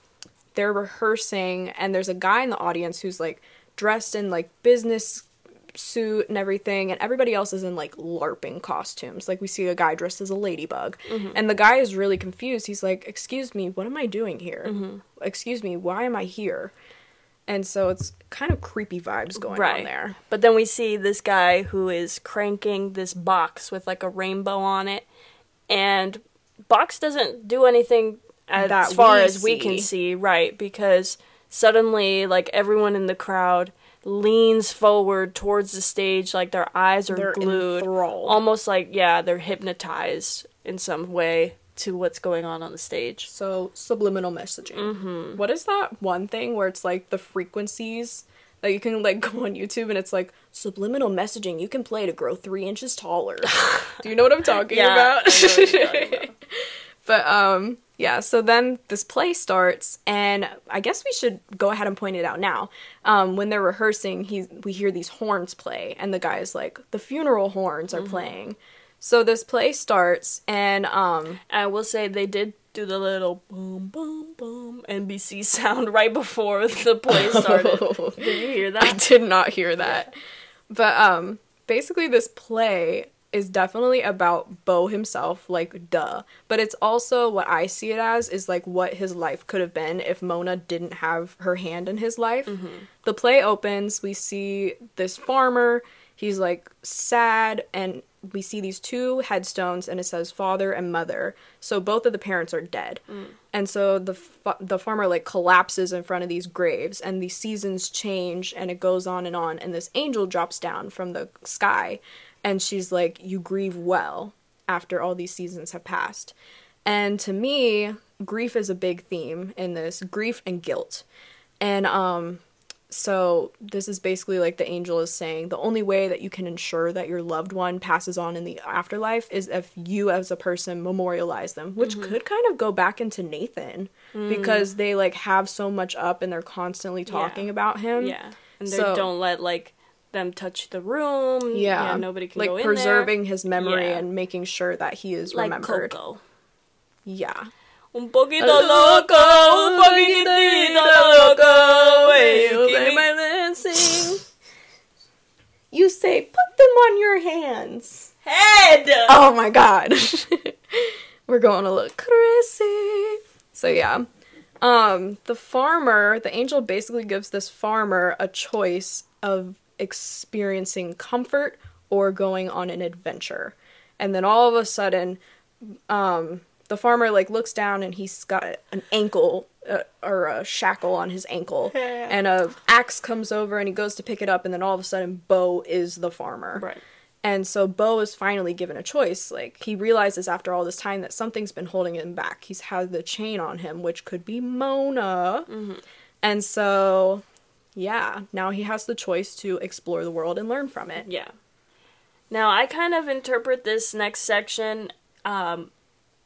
they're rehearsing and there's a guy in the audience who's like dressed in like business suit and everything, and everybody else is in like LARPing costumes. Like we see a guy dressed as a ladybug, mm-hmm. and the guy is really confused. He's like, "Excuse me, what am I doing here? Mm-hmm. Excuse me, why am I here?" And so it's kind of creepy vibes going on there. But then we see this guy who is cranking this box with like a rainbow on it, and box doesn't do anything as That far we as we can see. see, right? Because suddenly, like everyone in the crowd leans forward towards the stage, like their eyes are They're glued, enthralled. almost like yeah, they're hypnotized in some way to what's going on on the stage. So subliminal messaging. Mm-hmm. What is that one thing where it's like the frequencies that you can like go on YouTube and it's like subliminal messaging you can play to grow three inches taller. Do you know what I'm talking Yeah, about? I know what you're talking about. but um yeah, so then this play starts and I guess we should go ahead and point it out now. Um when they're rehearsing, he's we hear these horns play and the guy's like the funeral horns Mm-hmm. are playing. So this play starts and um I will say they did do the little boom boom boom NBC sound right before the play started. did you hear that? I did not hear that. But um basically this play is definitely about Beau himself, like duh. But it's also what I see it as is like what his life could have been if Mona didn't have her hand in his life. Mm-hmm. The play opens, we see this farmer, he's like sad and we see these two headstones and it says father and mother. So both of the parents are dead. Mm. And so the fa- the farmer like collapses in front of these graves and the seasons change and it goes on and on and this angel drops down from the sky and she's like you grieve well after all these seasons have passed. And to me, grief is a big theme in this, grief and guilt. And um so this is basically like the angel is saying the only way that you can ensure that your loved one passes on in the afterlife is if you as a person memorialize them, which could kind of go back into Nathan because they like have so much up and they're constantly talking about him. Yeah, and they So- don't let like them touch the room. Yeah, nobody can like go in preserving his memory Yeah. and making sure that he is. Like remembered. Coco. Yeah. Un poquito loco, un poquitito loco. You give me- dancing. You say, put them on your hands. head. Oh my god. We're going a little crazy. So yeah. Um the farmer, the angel basically gives this farmer a choice of experiencing comfort or going on an adventure. And then all of a sudden um the farmer like looks down and he's got an ankle uh, or a shackle on his ankle and a axe comes over and he goes to pick it up and then all of a sudden Beau is the farmer. Right. And so Beau is finally given a choice. Like he realizes after all this time that something's been holding him back. He's had the chain on him, which could be Mona. And so, yeah, now he has the choice to explore the world and learn from it. Yeah. Now I kind of interpret this next section um,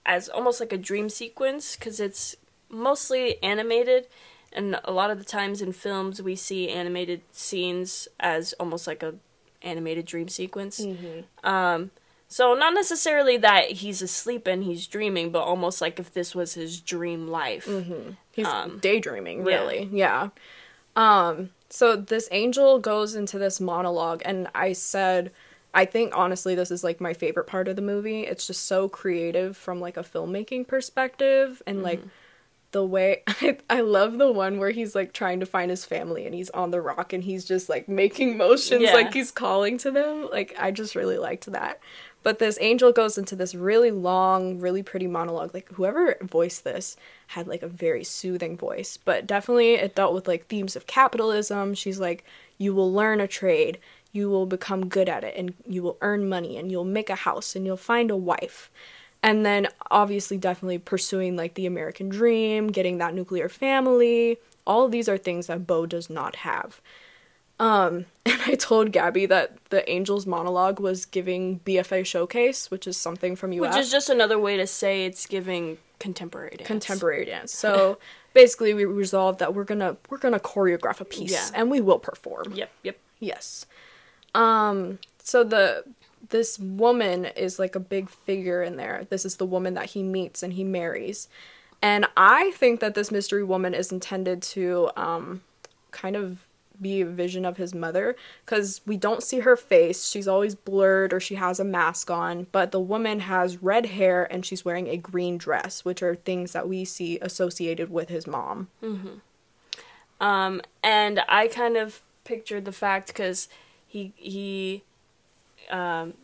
as almost like a dream sequence because it's mostly animated, and a lot of the times in films we see animated scenes as almost like a animated dream sequence. Um, so not necessarily that he's asleep and he's dreaming, but almost like if this was his dream life. He's Um, daydreaming, yeah. really. Yeah. Um, so this angel goes into this monologue, and I said, I think honestly, this is like my favorite part of the movie. It's just so creative from like a filmmaking perspective, and like the way I, I love the one where he's like trying to find his family and he's on the rock and he's just like making motions Yeah. like he's calling to them. Like I just really liked that. But this angel goes into this really long, really pretty monologue. Like whoever voiced this had like a very soothing voice, but definitely it dealt with like themes of capitalism. She's like, you will learn a trade, you will become good at it, and you will earn money, and you'll make a house, and you'll find a wife. And then obviously definitely pursuing like the American dream, getting that nuclear family. All these are things that Beau does not have. Um, and I told Gabby that the Angels monologue was giving BFA showcase, which is something from UF. Which is just another way to say it's giving contemporary dance. contemporary dance. So basically we resolved that we're gonna we're gonna choreograph a piece Yeah. and we will perform. Yep, yep. Yes. Um so the this woman is like a big figure in there. This is the woman that he meets and he marries. And I think that this mystery woman is intended to um kind of be a vision of his mother because we don't see her face. She's always blurred or she has a mask on, but the woman has red hair and she's wearing a green dress, which are things that we see associated with his mom. Mhm. Um, and I kind of pictured the fact because he he um,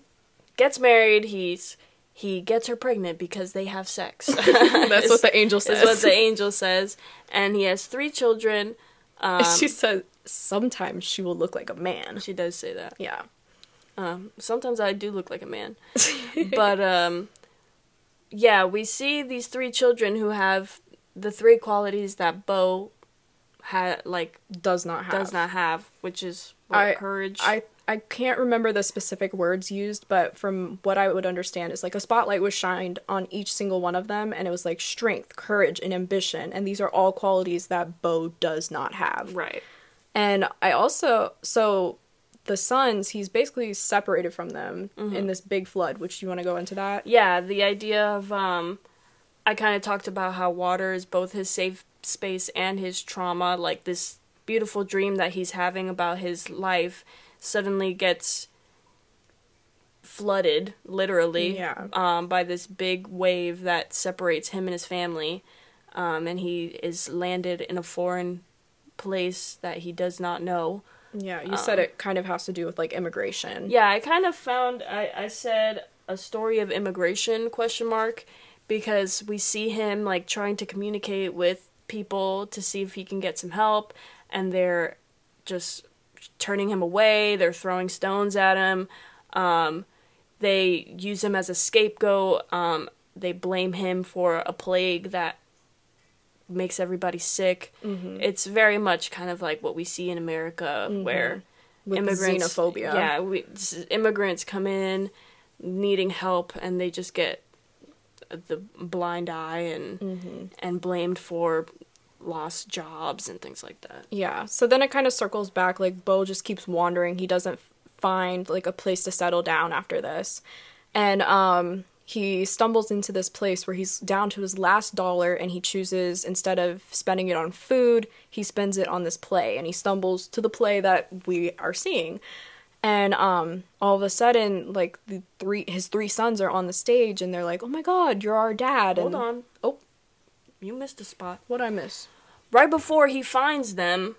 gets married. He's he gets her pregnant because they have sex. That's what the angel says. That's what the angel says, and he has three children. Um, she says sometimes she will look like a man. she does say that. Yeah. Um, sometimes I do look like a man, but um, yeah, we see these three children who have the three qualities that Beau had like Does not have. does not have, which is what, I- courage. I I can't remember the specific words used, but from what I would understand is like a spotlight was shined on each single one of them and it was like strength, courage, and ambition, and these are all qualities that Beau does not have. right. And I also so the sons, he's basically separated from them in this big flood, which you want to go into that? Yeah, the idea of um I kind of talked about how water is both his safe space and his trauma, like this beautiful dream that he's having about his life suddenly gets flooded literally Yeah. um by this big wave that separates him and his family. Um and he is landed in a foreign place that he does not know. Yeah, you said it kind of has to do with like immigration. Yeah, I kind of found I, I said a story of immigration question mark because we see him like trying to communicate with people to see if he can get some help and they're just turning him away, they're throwing stones at him. Um, they use him as a scapegoat. Um, they blame him for a plague that makes everybody sick. It's very much kind of like what we see in America where With xenophobia. Yeah, we, immigrants come in needing help, and they just get the blind eye and Mm-hmm. and blamed for lost jobs and things like that. Yeah. So then it kind of circles back. Like Beau just keeps wandering. He doesn't find like a place to settle down after this, and um, he stumbles into this place where he's down to his last dollar, and he chooses instead of spending it on food, he spends it on this play, and he stumbles to the play that we are seeing. And um, all of a sudden, like the three, his three sons are on the stage, and they're like, "Oh my God, you're our dad!" Hold and, on. Oh, You missed a spot. what I miss? Right before he finds them,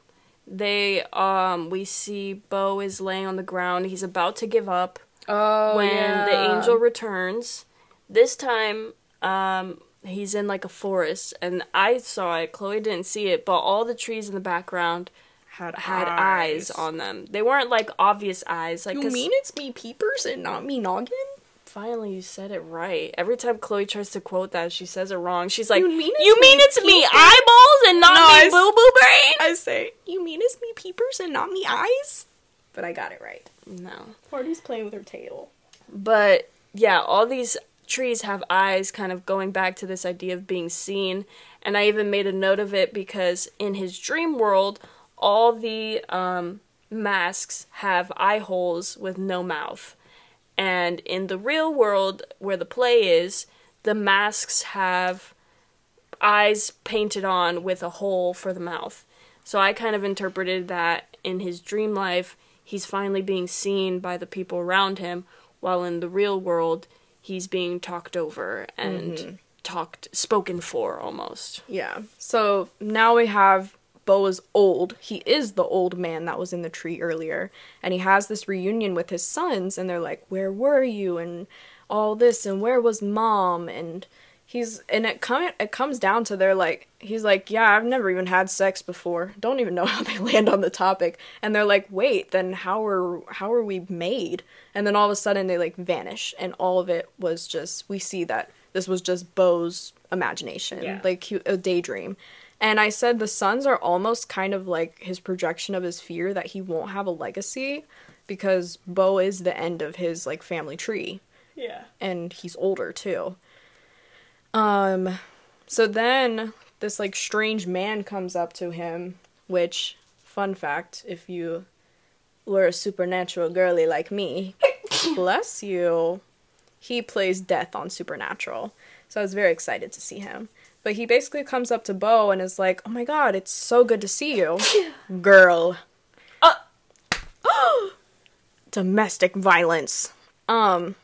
they um we see Beau is laying on the ground. He's about to give up. Oh, when the angel returns. This time, um, he's in like a forest, and I saw it. Chloe didn't see it, but all the trees in the background had had eyes, on them. They weren't like obvious eyes. Like, You mean it's me peepers and not me noggin? finally you said it right. Every time Chloe tries to quote that, she says it wrong. She's like, You mean it's "You mean me it's me eyeballs and not No, me boo boo brain?" I say, you mean it's me peepers and not me eyes? But I got it right. No. Party's playing with her tail. But yeah, all these trees have eyes, kind of going back to this idea of being seen. And I even made a note of it because in his dream world, all the um, masks have eye holes with no mouth. And in the real world, where the play is, the masks have eyes painted on with a hole for the mouth. So I kind of interpreted that in his dream life, he's finally being seen by the people around him, while in the real world, he's being talked over and mm-hmm. talked, spoken for almost. Yeah. So now we have Beau is old. He is the old man that was in the tree earlier. And he has this reunion with his sons, and they're like, Where were you? And all this, and where was mom? And he's and it come it comes down to they're like he's like, Yeah, I've never even had sex before. Don't even know how they land on the topic. And they're like, Wait, then how are how are we made? And then all of a sudden they like vanish and all of it was just we see that this was just Beau's imagination. Yeah. Like a daydream. And I said the sons are almost kind of like his projection of his fear that he won't have a legacy because Beau is the end of his like family tree Yeah. and he's older too. Um so then this like strange man comes up to him, which fun fact, if you were a supernatural girly like me, bless you, he plays death on Supernatural. So I was very excited to see him. But he basically comes up to Beau and is like, "Oh my god, it's so good to see you, girl." domestic violence. Um,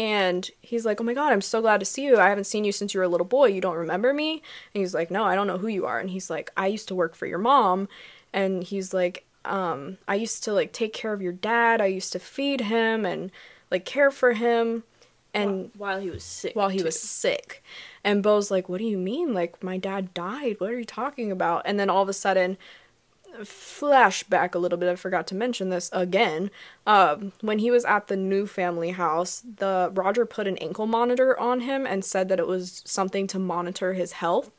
and he's like, "Oh my god, I'm so glad to see you. I haven't seen you since you were a little boy. You don't remember me?" And he's like, "No, I don't know who you are." And he's like, "I used to work for your mom." And he's like, um, "I used to like take care of your dad. I used to feed him and like care for him." And while he was sick. while he too. was sick. And Beau's like, What do you mean? Like, my dad died. What are you talking about? And then all of a sudden, flashback a little bit, I forgot to mention this again. Um, when he was at the new family house, the Roger put an ankle monitor on him and said that it was something to monitor his health,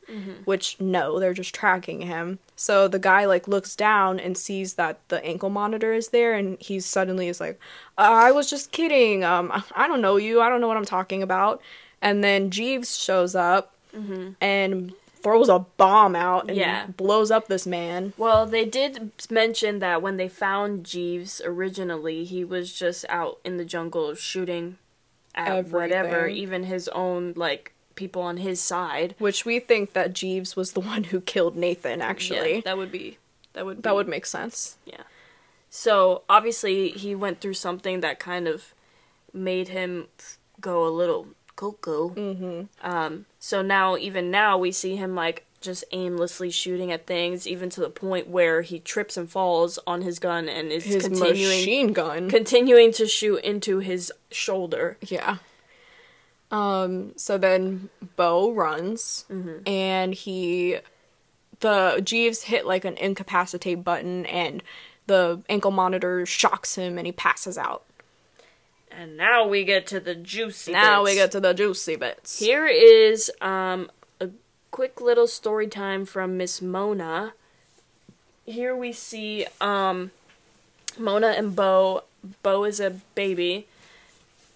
which no, they're just tracking him. So the guy like looks down and sees that the ankle monitor is there and he suddenly is like, I was just kidding. Um, I don't know you. I don't know what I'm talking about. And then Jeeves shows up and throws a bomb out and Yeah. blows up this man. Well, they did mention that when they found Jeeves originally, he was just out in the jungle shooting at whatever, even his own like people on his side. Which we think that Jeeves was the one who killed Nathan, actually. Yeah, that would be that would that would make sense. Yeah. So obviously he went through something that kind of made him go a little cuckoo. Mm-hmm. Um, so now even now we see him like just aimlessly shooting at things, even to the point where he trips and falls on his gun and is His continuing machine gun. continuing to shoot into his shoulder. yeah. Um, so then Beau runs and he the Jeeves hit like an incapacitate button and the ankle monitor shocks him and he passes out. And now we get to the juicy. Now bits. we get to the juicy bits. Here is um, a quick little story time from Miss Mona. Here we see um, Mona and Beau. Beau is a baby,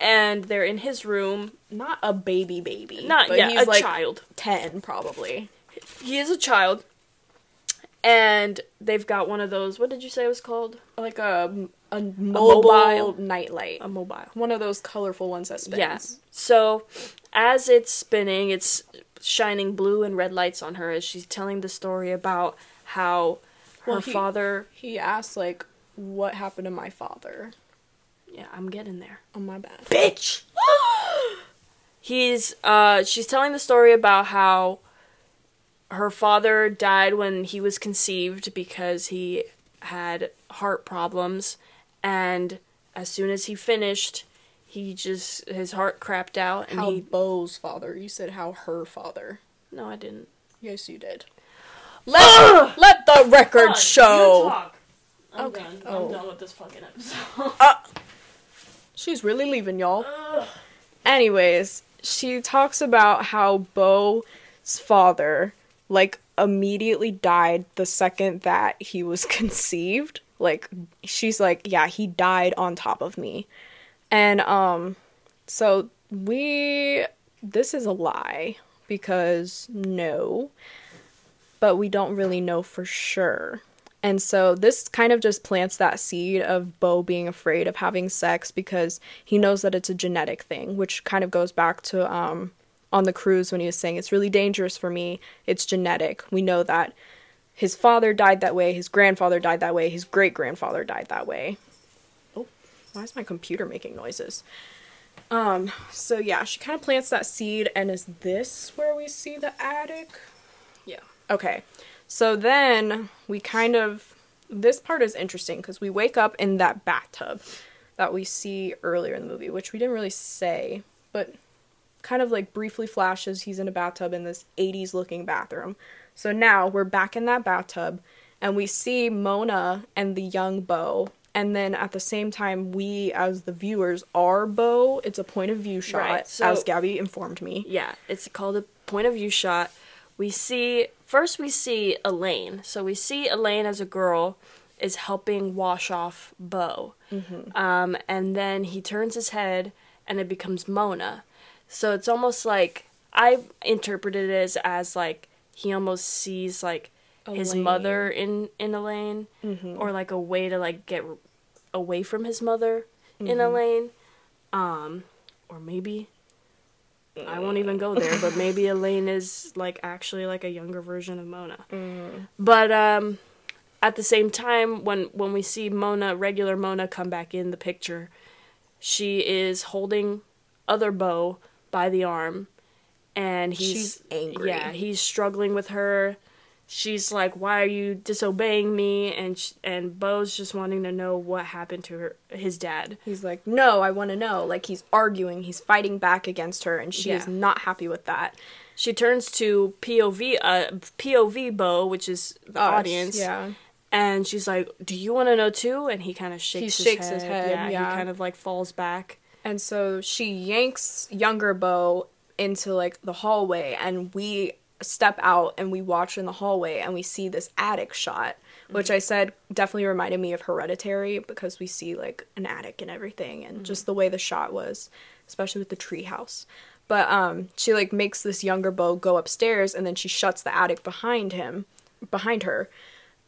and they're in his room. Not a baby baby. Not but yeah, he's a like child. 10 probably. He is a child, and they've got one of those. What did you say it was called? Like a a mobile, mobile. nightlight. A mobile. one of those colorful ones that spins. Yeah. So, as it's spinning, it's shining blue and red lights on her as she's telling the story about how her Well, he- father. He asks like, "What happened to my father?" Yeah, I'm getting there. Oh my bad. Bitch. He's. Uh, she's telling the story about how her father died when he was conceived because he had heart problems, and as soon as he finished, he just his heart crapped out, and How he. Beau's father? You said how her father. No, I didn't. Yes, you did. Let let the record show. I'm Okay. done. Oh. I'm done with this fucking episode. Uh, she's really leaving y'all. Anyways, she talks about how Beau's father like immediately died the second that he was conceived. Like she's like, yeah, he died on top of me. And um so we this is a lie because no but we don't really know for sure. And so this kind of just plants that seed of Beau being afraid of having sex because he knows that it's a genetic thing, which kind of goes back to um on the cruise when he was saying it's really dangerous for me. It's genetic. We know that his father died that way, his grandfather died that way, his great grandfather died that way. Oh, why is my computer making noises? Um, so yeah, she kind of plants that seed, and is this where we see the attic? yeah. Okay. So then we kind of this part is interesting because we wake up in that bathtub that we see earlier in the movie, which we didn't really say, but kind of like briefly flashes he's in a bathtub in this 80s looking bathroom. So now we're back in that bathtub and we see Mona and the young Beau. And then at the same time, we as the viewers are Beau. It's a point of view shot, Right, so- as Gabby informed me. Yeah, it's called a point of view shot. We see first we see Elaine. So we see Elaine as a girl is helping wash off Beau. Um, and then he turns his head and it becomes Mona. So it's almost like I interpreted it as, as like he almost sees like his mother in in Elaine or like a way to like get away from his mother in Elaine. Um or maybe I won't even go there, but maybe Elaine is like actually like a younger version of Mona. But um at the same time, when when we see Mona, regular Mona, come back in the picture, she is holding other Beau by the arm, and he's She's angry. Yeah, he's struggling with her. She's like, "Why are you disobeying me?" And sh- and Beau's just wanting to know what happened to her, his dad. He's like, no, I want to know. Like he's arguing, he's fighting back against her, and she is not happy with that. She turns to POV, uh, POV Beau, which is the Us, audience, yeah. and she's like, "Do you want to know too?" And he kind of shakes, his, shakes head. his head, Yeah, yeah. he kind of like falls back. And so she yanks younger Beau into like the hallway, and we step out and we watch in the hallway and we see this attic shot, which I said definitely reminded me of Hereditary because we see like an attic and everything, and just the way the shot was, especially with the treehouse. But um, she like makes this younger Beau go upstairs, and then she shuts the attic behind him, behind her.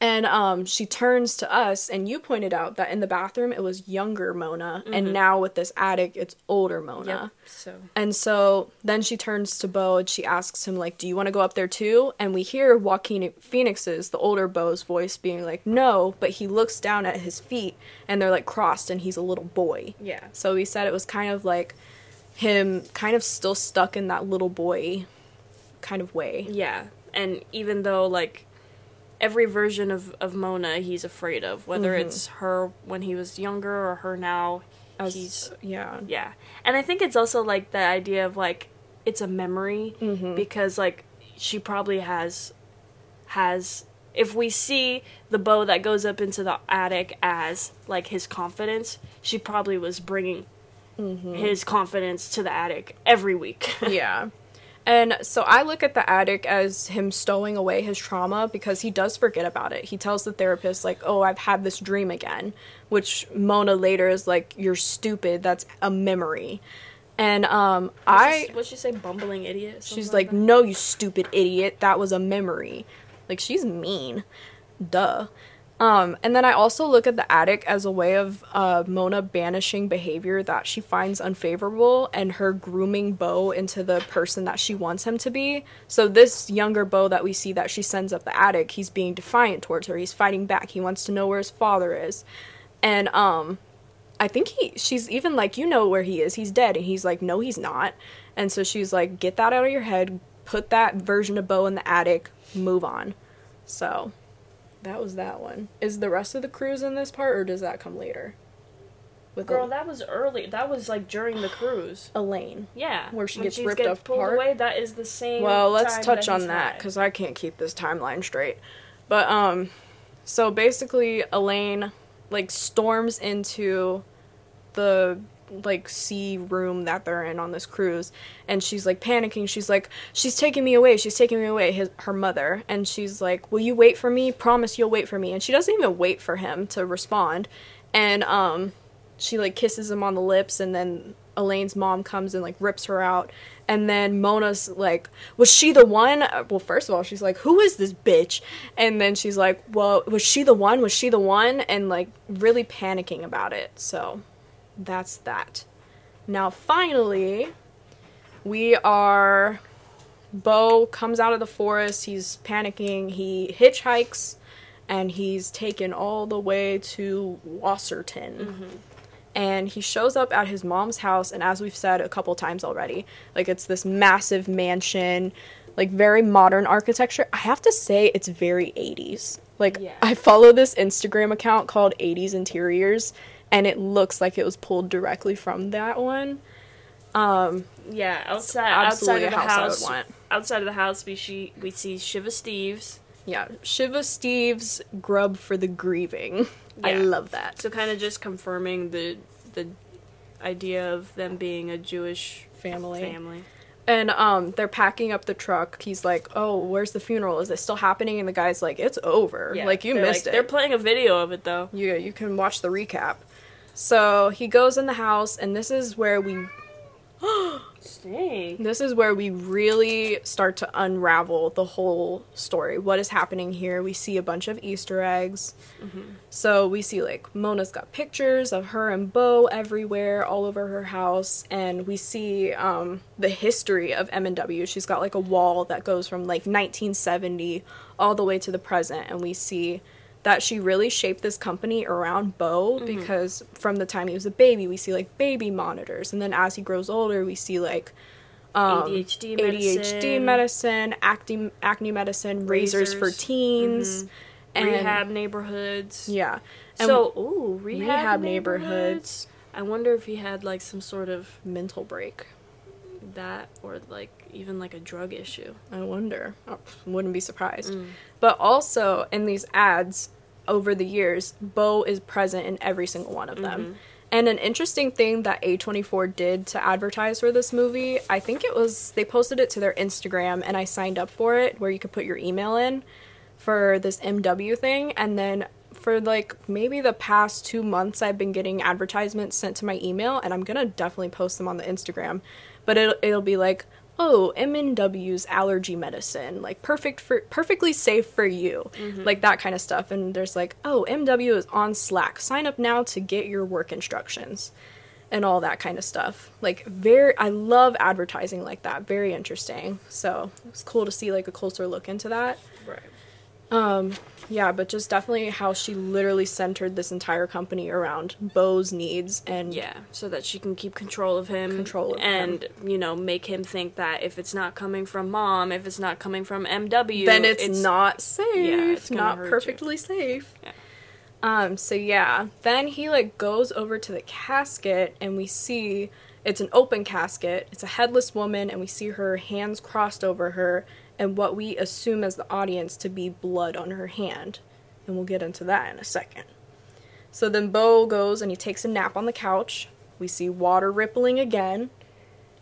And um, she turns to us, and you pointed out that in the bathroom it was younger Mona, and now with this attic it's older Mona. Yep, So And so then she turns to Beau and she asks him, like, do you want to go up there too? And we hear Joaquin Phoenix's, the older Beau's voice being like, no, but he looks down at his feet and they're like crossed and he's a little boy. yeah, So we said it was kind of like him kind of still stuck in that little boy kind of way. yeah, and even though like every version of of Mona, he's afraid of whether mm-hmm. it's her when he was younger or her now. As, he's yeah. Yeah. And I think it's also like the idea of like it's a memory mm-hmm. because like she probably has has if we see the Beau that goes up into the attic as like his confidence, she probably was bringing mm-hmm. his confidence to the attic every week. yeah. And so I look at the attic as him stowing away his trauma because he does forget about it. He tells the therapist, like, oh, I've had this dream again, which Mona later is like, you're stupid. That's a memory. And um, I, what'd she say, bumbling idiot? she's something like, no, you stupid idiot. That was a memory. Like, she's mean. Duh. Um, and then I also look at the attic as a way of uh, Mona banishing behavior that she finds unfavorable and her grooming Beau into the person that she wants him to be. So this younger Beau that we see that she sends up the attic, he's being defiant towards her. He's fighting back. He wants to know where his father is. And um I think he she's even like, you know where he is. He's dead. And he's like, no, he's not. And so she's like, get that out of your head. Put that version of Beau in the attic. Move on. So that was that one. Is the rest of the cruise in this part, or does that come later? With Girl, El- that was early. That was like during the cruise. Elaine. Yeah, Where she when gets ripped apart? pulled away. That is the same. Well, let's touch that on that because I can't keep this timeline straight. But um, so basically, Elaine like storms into the like sea room that they're in on this cruise. And she's like panicking. She's like she's taking me away. She's taking me away. His her mother. And she's like will you wait for me? Promise you'll wait for me. And she doesn't even wait for him to respond. And um she like kisses him on the lips. And then Elaine's mom comes and like rips her out. And then Mona's like was she the one? Uh, well first of all she's like who is this bitch? And then she's like well was she the one? Was she the one? And like really panicking about it. So that's that. Now finally we are Beau comes out of the forest he's panicking he hitchhikes and he's taken all the way to Wasserton. Mm-hmm. And he shows up at his mom's house and as we've said a couple times already like it's this massive mansion like very modern architecture. I have to say it's very 80s like Yeah. i follow this instagram account called 80s interiors and it looks like it was pulled directly from that one Yeah, outside outside of the house house. Outside of the house, we see we see Shiva Steves. yeah shiva steve's grub for the grieving i love that So kind of just confirming the the idea of them being a Jewish family family. And um, they're packing up the truck. He's like, "Oh, where's the funeral? Is it still happening?" And the guy's like, "It's over. Yeah, like you missed it. They're playing a video of it though. you you can watch the recap." So he goes in the house, and this is where we this is where we really start to unravel the whole story. What is happening here? We see a bunch of Easter eggs. So we see like Mona's got pictures of her and Beau everywhere, all over her house, and we see um, the history of M and W. She's got like a wall that goes from like 1970 all the way to the present, and we see that she really shaped this company around Beau because from the time he was a baby, we see like baby monitors, and then as he grows older, we see like um, ADHD ADHD medicine. medicine, acne, acne medicine, razors, for Razors. teens, and rehab neighborhoods. Yeah. And So, ooh, rehab, rehab neighborhoods. neighborhoods. I wonder if he had like some sort of mental break. That or like even like a drug issue. I wonder. Oh, wouldn't be surprised. Mm. But also in these ads over the years, Beau is present in every single one of them. Mm-hmm. And an interesting thing that A24 did to advertise for this movie, I think it was they posted it to their Instagram and I signed up for it where you could put your email in for this MW thing and then for like maybe the past 2 months I've been getting advertisements sent to my email and I'm going to definitely post them on the Instagram. But it'll, it'll be like oh MW's allergy medicine like perfect for perfectly safe for you. Mm-hmm. Like that kind of stuff. And there's like oh mw is on slack. Sign up now to get your work instructions and all that kind of stuff. Like very i love advertising like that. Very interesting. So it's cool to see like a closer look into that. Right. Um yeah but just definitely how she literally centered this entire company around Beau's needs and Yeah, so that she can keep control of him. Control of and, you know, make him think that if it's not coming from mom, if it's not coming from MW, then it's, not safe. yeah, it's not hurt you. perfectly safe. Yeah. Um, so yeah, then he like goes over to the casket and we see it's an open casket. It's a headless woman and we see her hands crossed over her and what we assume as the audience to be blood on her hand. And we'll get into that in a second. So then Beau goes and he takes a nap on the couch. We see water rippling again.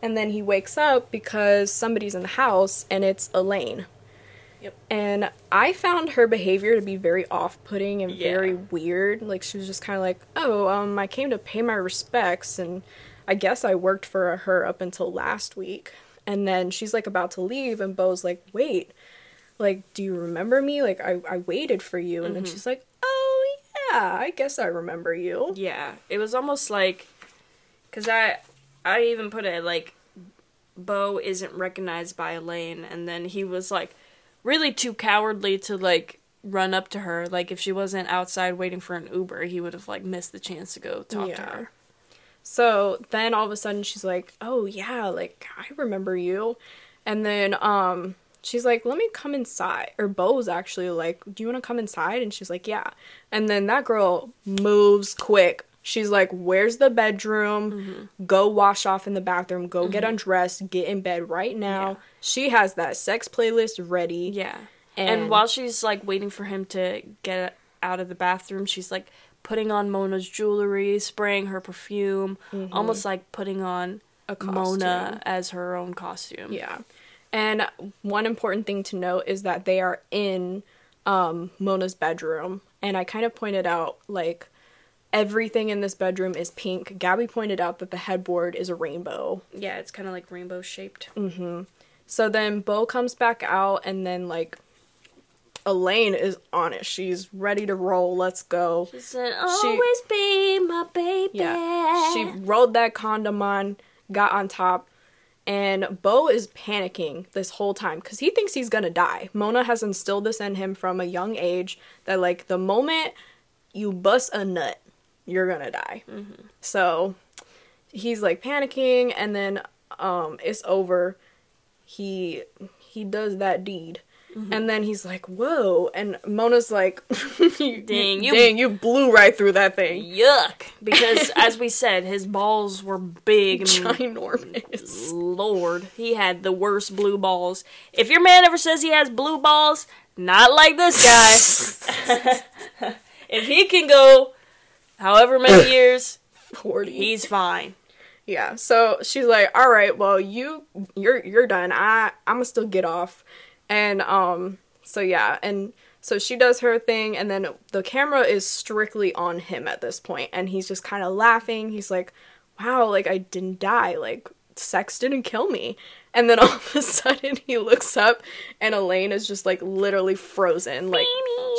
And then he wakes up because somebody's in the house and it's Elaine. Yep. And I found her behavior to be very off putting and Yeah. very weird. Like she was just kind of like, "Oh, um I came to pay my respects and I guess I worked for her up until last week." And then she's like about to leave and Beau's like, "Wait. Like, do you remember me? Like I I waited for you." And then Mm-hmm. she's like, "Oh, yeah. I guess I remember you." Yeah, it was almost like, cause I, I even put it like, Beau isn't recognized by Elaine, and then he was like, really too cowardly to like run up to her. Like if she wasn't outside waiting for an Uber, he would have like missed the chance to go talk to her. So then all of a sudden she's like, "Oh yeah, like I remember you." And then um she's like, "Let me come inside." Or Beau's actually like, "Do you want to come inside?" And she's like, "Yeah." And then that girl moves quick. She's like, "Where's the bedroom? Mm-hmm. Go wash off in the bathroom. Go get undressed. Get in bed right now." Yeah. She has that sex playlist ready. Yeah. And, And- while she's like waiting for him to get out of the bathroom, she's like putting on Mona's jewelry, spraying her perfume, almost like putting on A Mona as her own costume. Yeah. And one important thing to note is that they are in um, Mona's bedroom. And I kind of pointed out, like, everything in this bedroom is pink. Gabby pointed out that the headboard is a rainbow. Yeah, it's kind of like rainbow shaped. Mm-hmm. So then Beau comes back out, and then, like, Elaine is on it. She's ready to roll. Let's go. She said, "Always be my baby." Yeah. She rolled that condom on, got on top, and Beau is panicking this whole time because he thinks he's gonna die. Mona has instilled this in him from a young age that, like, the moment you bust a nut, you're gonna die. Mhm. So he's like panicking, and then um, it's over. He he does that deed. Mm-hmm. And then he's like, "Whoa!" And Mona's like, "Dang, Dang, you- dang, you blew right through that thing." Yuck! Because as we said, his balls were big. and ginormous. Lord, he had the worst blue balls. If your man ever says he has blue balls, not like this guy. if he can go however many years, 40. he's fine. yeah. So she's like, "All right, well, you you're you're done. I I'm gonna still get off." And um so yeah, and so she does her thing and then the camera is strictly on him at this point and he's just kind of laughing. He's like, "Wow, like I didn't die. Like sex didn't kill me." And then all of a sudden he looks up and Elaine is just like literally frozen. Like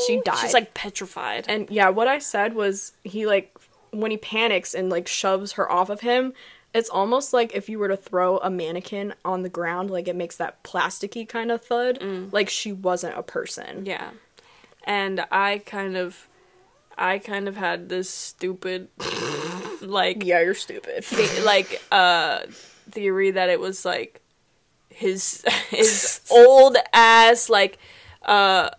she died. She's like petrified. And yeah, what I said was he like when he panics and like shoves her off of him, it's almost like if you were to throw a mannequin on the ground, like it makes that plasticky kind of thud. Like she wasn't a person. Yeah. and I kind of, I kind of had this stupid, like, Yeah, you're stupid. the- like, uh, theory that it was like his his old ass like uh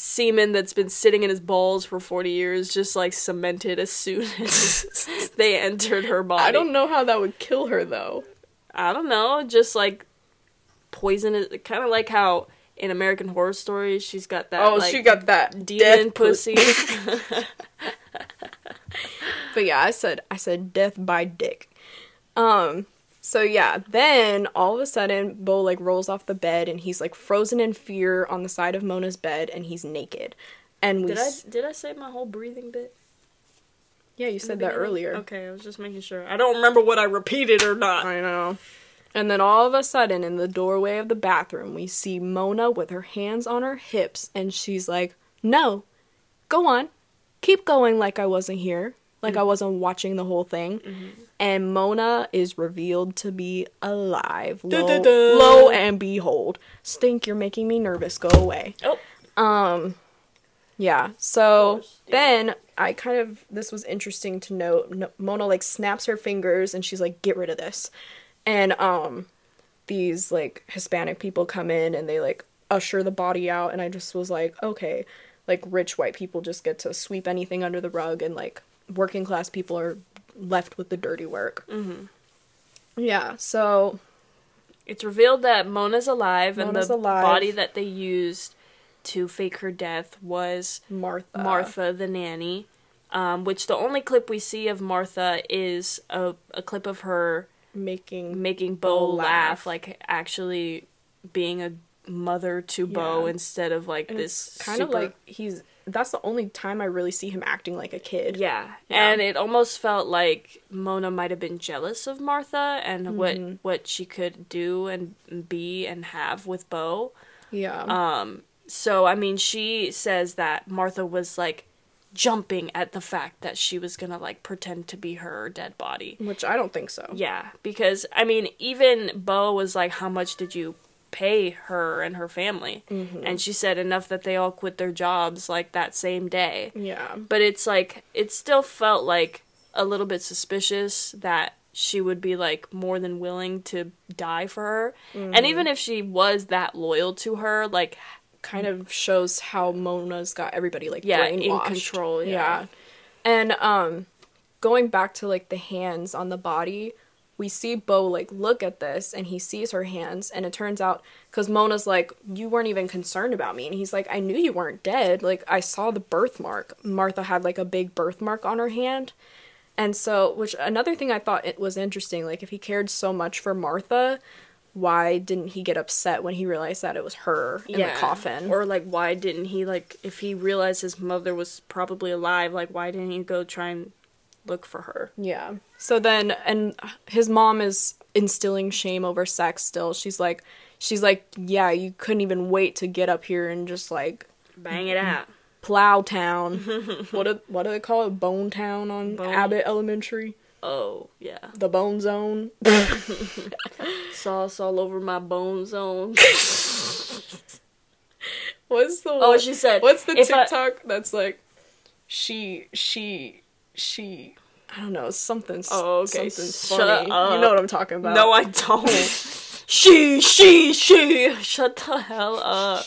semen that's been sitting in his balls for 40 years just like cemented as soon as they entered her body. I don't know how that would kill her though. I don't know, just like poison it kind of like how in American Horror Story she's got that Oh, like, she got that demon pussy. But yeah, I said I said death by dick. Um so yeah, then all of a sudden Beau like rolls off the bed and he's like frozen in fear on the side of Mona's bed and he's naked. And we did I did I say my whole breathing bit? Yeah, you said that earlier. Okay, I was just making sure. I don't remember what I repeated or not. I know. And then all of a sudden, in the doorway of the bathroom, we see Mona with her hands on her hips, and she's like, No, go on. Keep going like I wasn't here, like I wasn't watching the whole thing. And Mona is revealed to be alive. Lo, lo and behold. Stink, you're making me nervous. Go away. Oh, Um, yeah. So course, yeah. then I kind of this was interesting to note. No, Mona like snaps her fingers and she's like, "Get rid of this," and um, these like Hispanic people come in and they like usher the body out, and I just was like, okay, like rich white people just get to sweep anything under the rug, and like working class people are left with the dirty work. Mm-hmm. Yeah. So it's revealed that Mona's alive, and the alive. body that they used to fake her death was Martha. Martha the nanny. Um, which the only clip we see of Martha is a, a clip of her making making Beau Beau laugh, laugh. like actually being a mother to Beau instead of like and this it's kind of like he's that's the only time I really see him acting like a kid. Yeah. Yeah. And it almost felt like Mona might have been jealous of Martha and Mm-hmm. what what she could do and be and have with Beau. Yeah. Um so I mean she says that Martha was like jumping at the fact that she was going to like pretend to be her dead body. Which I don't think so. Yeah, because I mean even Beau was like how much did you pay her and her family? Mm-hmm. And she said enough that they all quit their jobs like that same day Yeah. but it's like it still felt like a little bit suspicious that she would be like more than willing to die for her Mm-hmm. and even if she was that loyal to her like Kind of shows how Mona's got everybody like Yeah, in brainwashed. control, yeah. And um going back to like the hands on the body, we see Beau like look at this and he sees her hands and it turns out cuz Mona's like you weren't even concerned about me and he's like I knew you weren't dead. Like I saw the birthmark. Martha had like a big birthmark on her hand. And so, which another thing I thought it was interesting, like if he cared so much for Martha, why didn't he get upset when he realized that it was her in the coffin? or like why didn't he like if he realized his mother was probably alive like why didn't he go try and look for her yeah. So then, and his mom is instilling shame over sex still. She's like, she's like, yeah, you couldn't even wait to get up here and just like bang it out plow town. what do, what do they call it? Bone town on Bone- Abbott Elementary. oh yeah The bone zone. sauce all over my bone zone What's the Oh, one- she said, What's the if I- TikTok that's like she she she I don't know, something Oh, okay, something shut funny. You know what I'm talking about. No, I don't. she, she, she. Shut the hell up.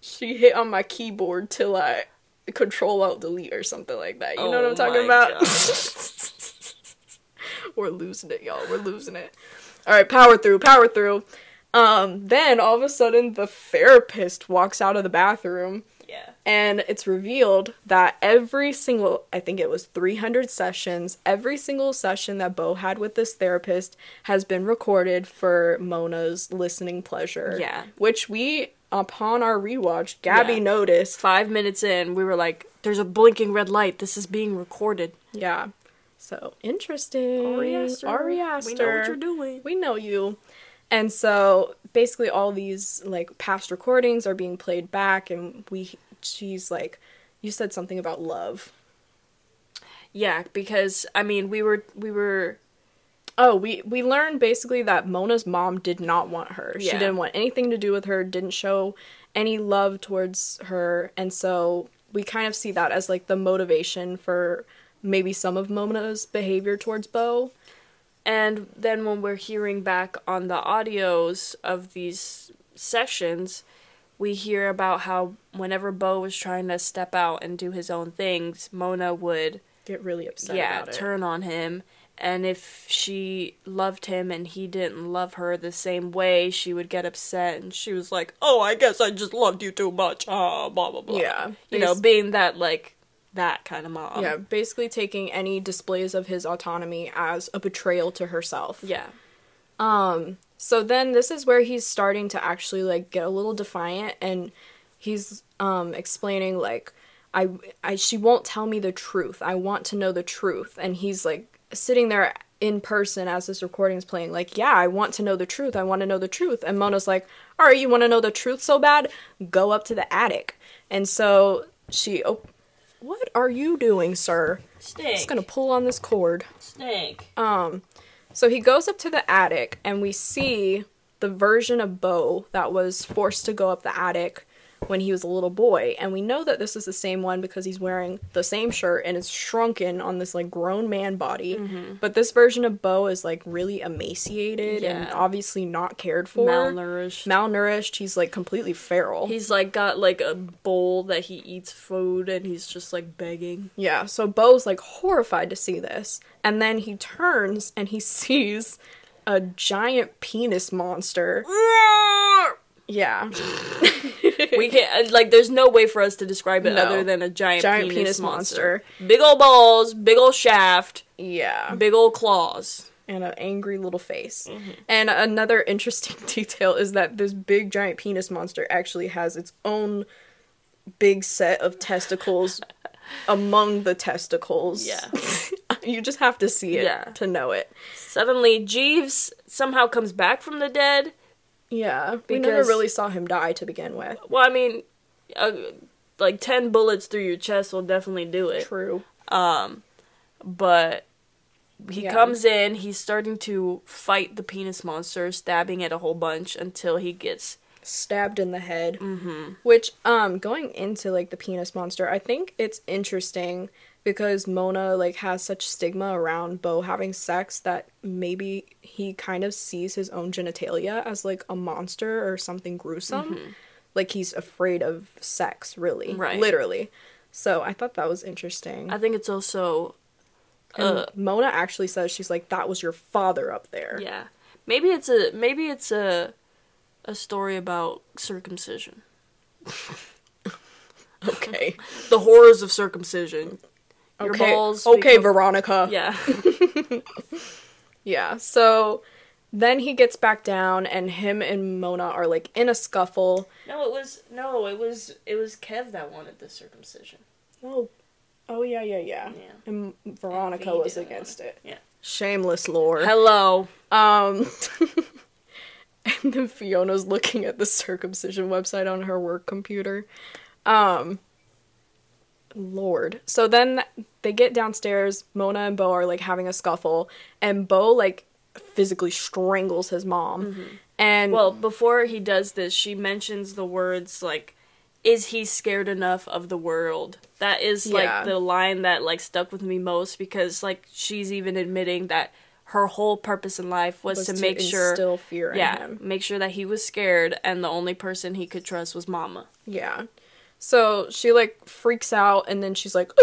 she hit on my keyboard till I control alt delete or something like that. You know what Oh I'm talking my about? We're losing it, y'all. We're losing it. All right, power through, power through. Um, then all of a sudden, the therapist walks out of the bathroom. And it's revealed that every single, I think it was 300 sessions, every single session that Beau had with this therapist has been recorded for Mona's listening pleasure. Yeah. Which we, upon our rewatch, Gabby Yeah. noticed. Five minutes in, we were like, "There's a blinking red light. This is being recorded." Yeah. So interesting. Ari Aster, Ari Aster. we know what you're doing. We know you. And so basically all these like past recordings are being played back and we she's like you said something about love. Yeah, because I mean, we were we were Oh, we we learned basically that Mona's mom did not want her. Yeah. She didn't want anything to do with her, didn't show any love towards her, and so we kind of see that as like the motivation for maybe some of Mona's behavior towards Beau. And then when we're hearing back on the audios of these sessions, we hear about how whenever Beau was trying to step out and do his own things, Mona would Get really upset yeah, about it. turn on him. And if she loved him and he didn't love her the same way, she would get upset and she was like, "Oh, I guess I just loved you too much." Ah, blah blah blah. Yeah, You know, being that like that kind of mom. yeah, basically taking any displays of his autonomy as a betrayal to herself. Yeah. Um, so then this is where he's starting to actually like get a little defiant and he's um explaining like I I she won't tell me the truth. I want to know the truth. And he's like sitting there in person as this recording is playing like, "Yeah, I want to know the truth. I want to know the truth." And Mona's like, "All right, you want to know the truth so bad? Go up to the attic." And so she oh what are you doing, sir? Stink. Just gonna pull on this cord. Stink. Um, so he goes up to the attic, and we see the version of Beau that was forced to go up the attic when he was a little boy, and we know that this is the same one because he's wearing the same shirt and it's shrunken on this like grown man body. Mm-hmm. But this version of Beau is like really emaciated and obviously not cared for, Malnourished. malnourished. He's like completely feral. He's like got like a bowl that he eats food and he's just like begging. Yeah, so Beau's like horrified to see this. And then he turns and he sees a giant penis monster. Yeah. we can't like there's no way for us to describe it No. other than a giant, Giant penis, penis monster. Big old balls, big old shaft, Yeah. big old claws. And an angry little face. Mm-hmm. And another interesting detail is that this big giant penis monster actually has its own big set of testicles among the testicles. Yeah. you just have to see it Yeah. to know it. Suddenly Jeeves somehow comes back from the dead. Yeah. We never really saw him die to begin with. Well, I mean, uh, like 10 bullets through your chest will definitely do it. True. Um, but he Yeah. comes in, he's starting to fight the penis monster, stabbing it a whole bunch until he gets stabbed in the head. Mm-hmm. Which, um, going into like the penis monster, I think it's interesting because Mona like has such stigma around Beau having sex that maybe he kind of sees his own genitalia as like a monster or something gruesome. Like he's afraid of sex, really, Right. literally. So I thought that was interesting. I think it's also uh, Mona actually says she's like, "That was your father up there." yeah. Maybe it's a maybe it's a a story about circumcision. Okay. The horrors of circumcision. Your okay. balls okay, become- Veronica. Yeah. Yeah, so then he gets back down and him and Mona are like in a scuffle. no, it was no, it was it was Kev that wanted the circumcision. Oh, oh yeah, yeah, yeah. Yeah. And Veronica And was didn't against it. Yeah. Shameless lore. Hello. Um and then Fiona's looking at the circumcision website on her work computer. Um Lord. So then they get downstairs, Mona and Beau are like having a scuffle, and Beau like physically strangles his mom. Mm-hmm. And Well, before he does this, she mentions the words like is he scared enough of the world? That is like Yeah. the line that like stuck with me most because like she's even admitting that her whole purpose in life was, was to make sure instill fear yeah, him. make sure that he was scared and the only person he could trust was mama. Yeah. So she like freaks out and then she's like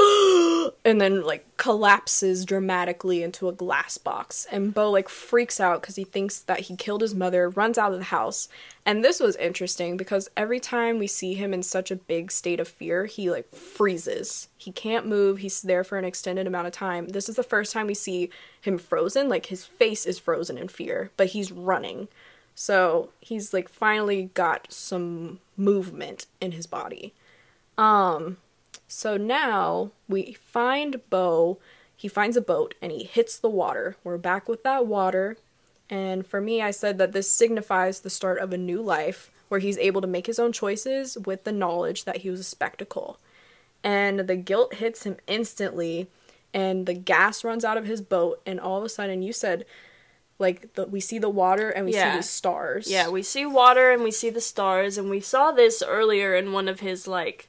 and then like collapses dramatically into a glass box. And Beau like freaks out cuz he thinks that he killed his mother, runs out of the house. And this was interesting because every time we see him in such a big state of fear, he like freezes. He can't move. He's there for an extended amount of time. This is the first time we see him frozen, like his face is frozen in fear, but he's running. So he's like finally got some movement in his body. Um, so now we find Beau. He finds a boat and he hits the water. We're back with that water. And for me, I said that this signifies the start of a new life where he's able to make his own choices with the knowledge that he was a spectacle. And the guilt hits him instantly, and the gas runs out of his boat. And all of a sudden, you said like the, we see the water and we Yeah. see the stars. Yeah, we see water and we see the stars, and we saw this earlier in one of his like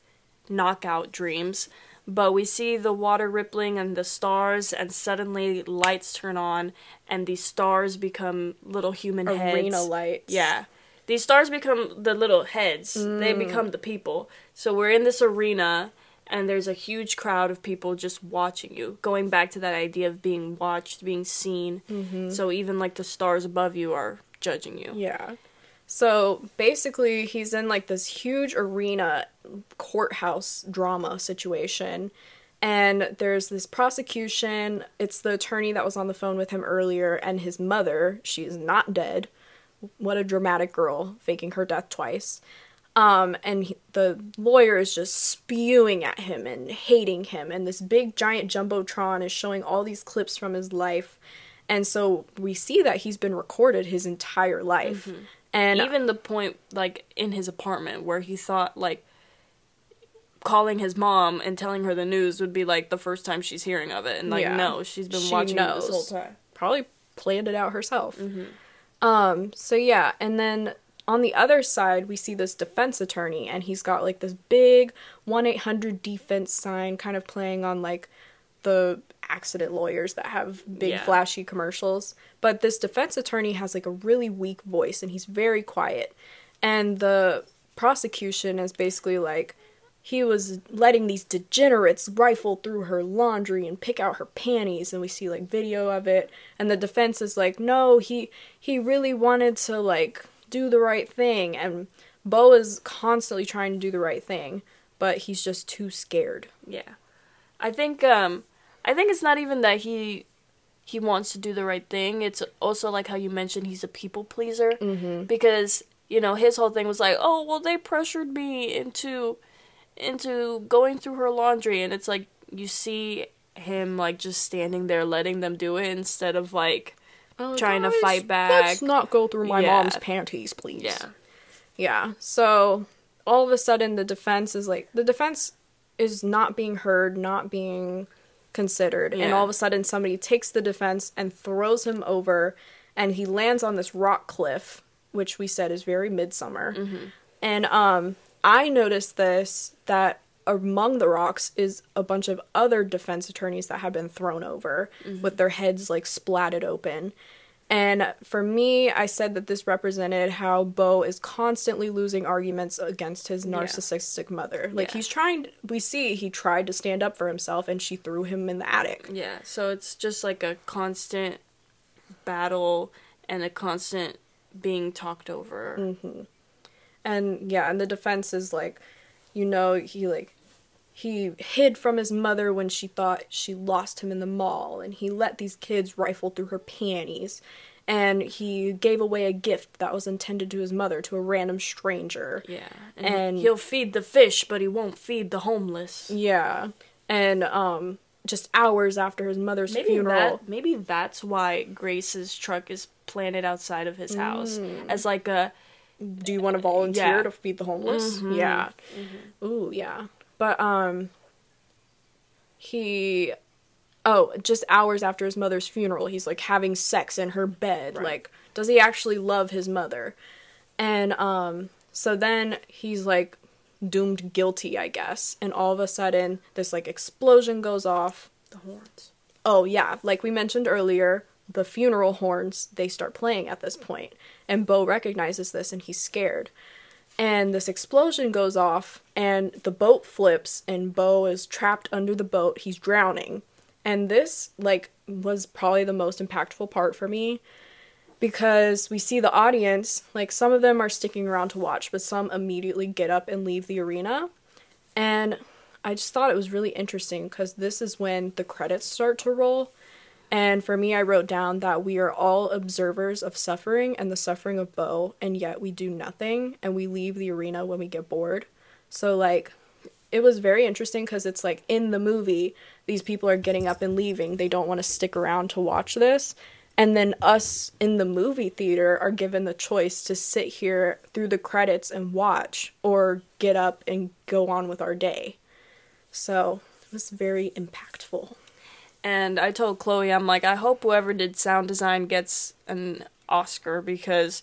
knockout dreams. But we see the water rippling and the stars, and suddenly lights turn on, and these stars become little human heads. arena lights. Yeah. These stars become the little heads. They mm. become the people. So we're in this arena and there's a huge crowd of people just watching you. Going back to that idea of being watched, being seen. Mm-hmm. So even like the stars above you are judging you. Yeah. So basically, he's in like this huge arena courthouse drama situation. And there's this prosecution. It's the attorney that was on the phone with him earlier, and his mother. She's not dead. What a dramatic girl, faking her death twice. Um, and he, the lawyer is just spewing at him and hating him. And this big giant jumbotron is showing all these clips from his life. And so we see that he's been recorded his entire life. And even the point like in his apartment where he thought like calling his mom and telling her the news would be like the first time she's hearing of it and like Yeah. no she's been She watching it this whole time probably planned it out herself. Mm-hmm. Um, so yeah, and then on the other side, we see this defense attorney, and he's got like this big 1 800 defense sign kind of playing on like the accident lawyers that have big Yeah. flashy commercials. But this defense attorney has like a really weak voice, and he's very quiet. And the prosecution is basically like, he was letting these degenerates rifle through her laundry and pick out her panties and we see like video of it and the defense is like no he he really wanted to like do the right thing and Beau is constantly trying to do the right thing but he's just too scared yeah i think um i think it's not even that he he wants to do the right thing it's also like how you mentioned he's a people pleaser mm-hmm. because you know his whole thing was like oh well they pressured me into into going through her laundry and it's like you see him like just standing there letting them do it instead of like Trying to fight back. let's not go through my Yeah. mom's panties please yeah Yeah. So all of a sudden the defense is like the defense is not being heard, not being considered. And all of a sudden somebody takes the defense and throws him over and he lands on this rock cliff, which we said is very Midsommar. And um I noticed this that among the rocks is a bunch of other defense attorneys that have been thrown over with their heads like splatted open. And for me, I said that this represented how Beau is constantly losing arguments against his narcissistic mother. Like Yeah. he's trying we see he tried to stand up for himself and she threw him in the attic. Yeah, so it's just like a constant battle and a constant being talked over. Mm-hmm. And yeah, and the defense is like, you know, he like he hid from his mother when she thought she lost him in the mall, and he let these kids rifle through her panties, and he gave away a gift that was intended to his mother to a random stranger. Yeah, and, And- he'll feed the fish, but he won't feed the homeless. Yeah, and um, just hours after his mother's Maybe funeral. that maybe that's why Grace's truck is planted outside of his house as like a do you want to volunteer Yeah. to feed the homeless? Mhm. Yeah. Ooh, yeah. But um he oh, just hours after his mother's funeral, he's like having sex in her bed. Right. Like does he actually love his mother? And um so then he's like doomed guilty, I guess. And all of a sudden this like explosion goes off. the horns. Oh yeah, like we mentioned earlier, the funeral horns they start playing at this point, and Beau recognizes this and he's scared. And this explosion goes off, and the boat flips, and Beau is trapped under the boat. He's drowning, and this like was probably the most impactful part for me because we see the audience like some of them are sticking around to watch, but some immediately get up and leave the arena, and I just thought it was really interesting because this is when the credits start to roll. And for me, I wrote down that we are all observers of suffering and the suffering of Beau, and yet we do nothing and we leave the arena when we get bored. So, like, it was very interesting because it's like in the movie, these people are getting up and leaving. They don't want to stick around to watch this. And then us in the movie theater are given the choice to sit here through the credits and watch or get up and go on with our day. So it was very impactful. And I told Chloe, I'm like, I hope whoever did sound design gets an Oscar because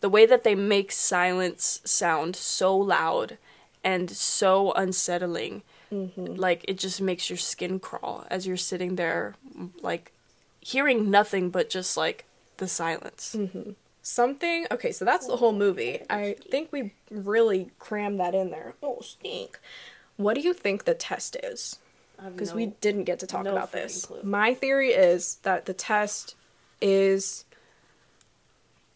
the way that they make silence sound so loud and so unsettling, mm-hmm. like it just makes your skin crawl as you're sitting there, like hearing nothing but just like the silence. Mm-hmm. Something. Okay, so that's the whole movie. I think we really crammed that in there. Oh, stink. What do you think the test is? Because we didn't get to talk no about this. clue. My theory is that the test is.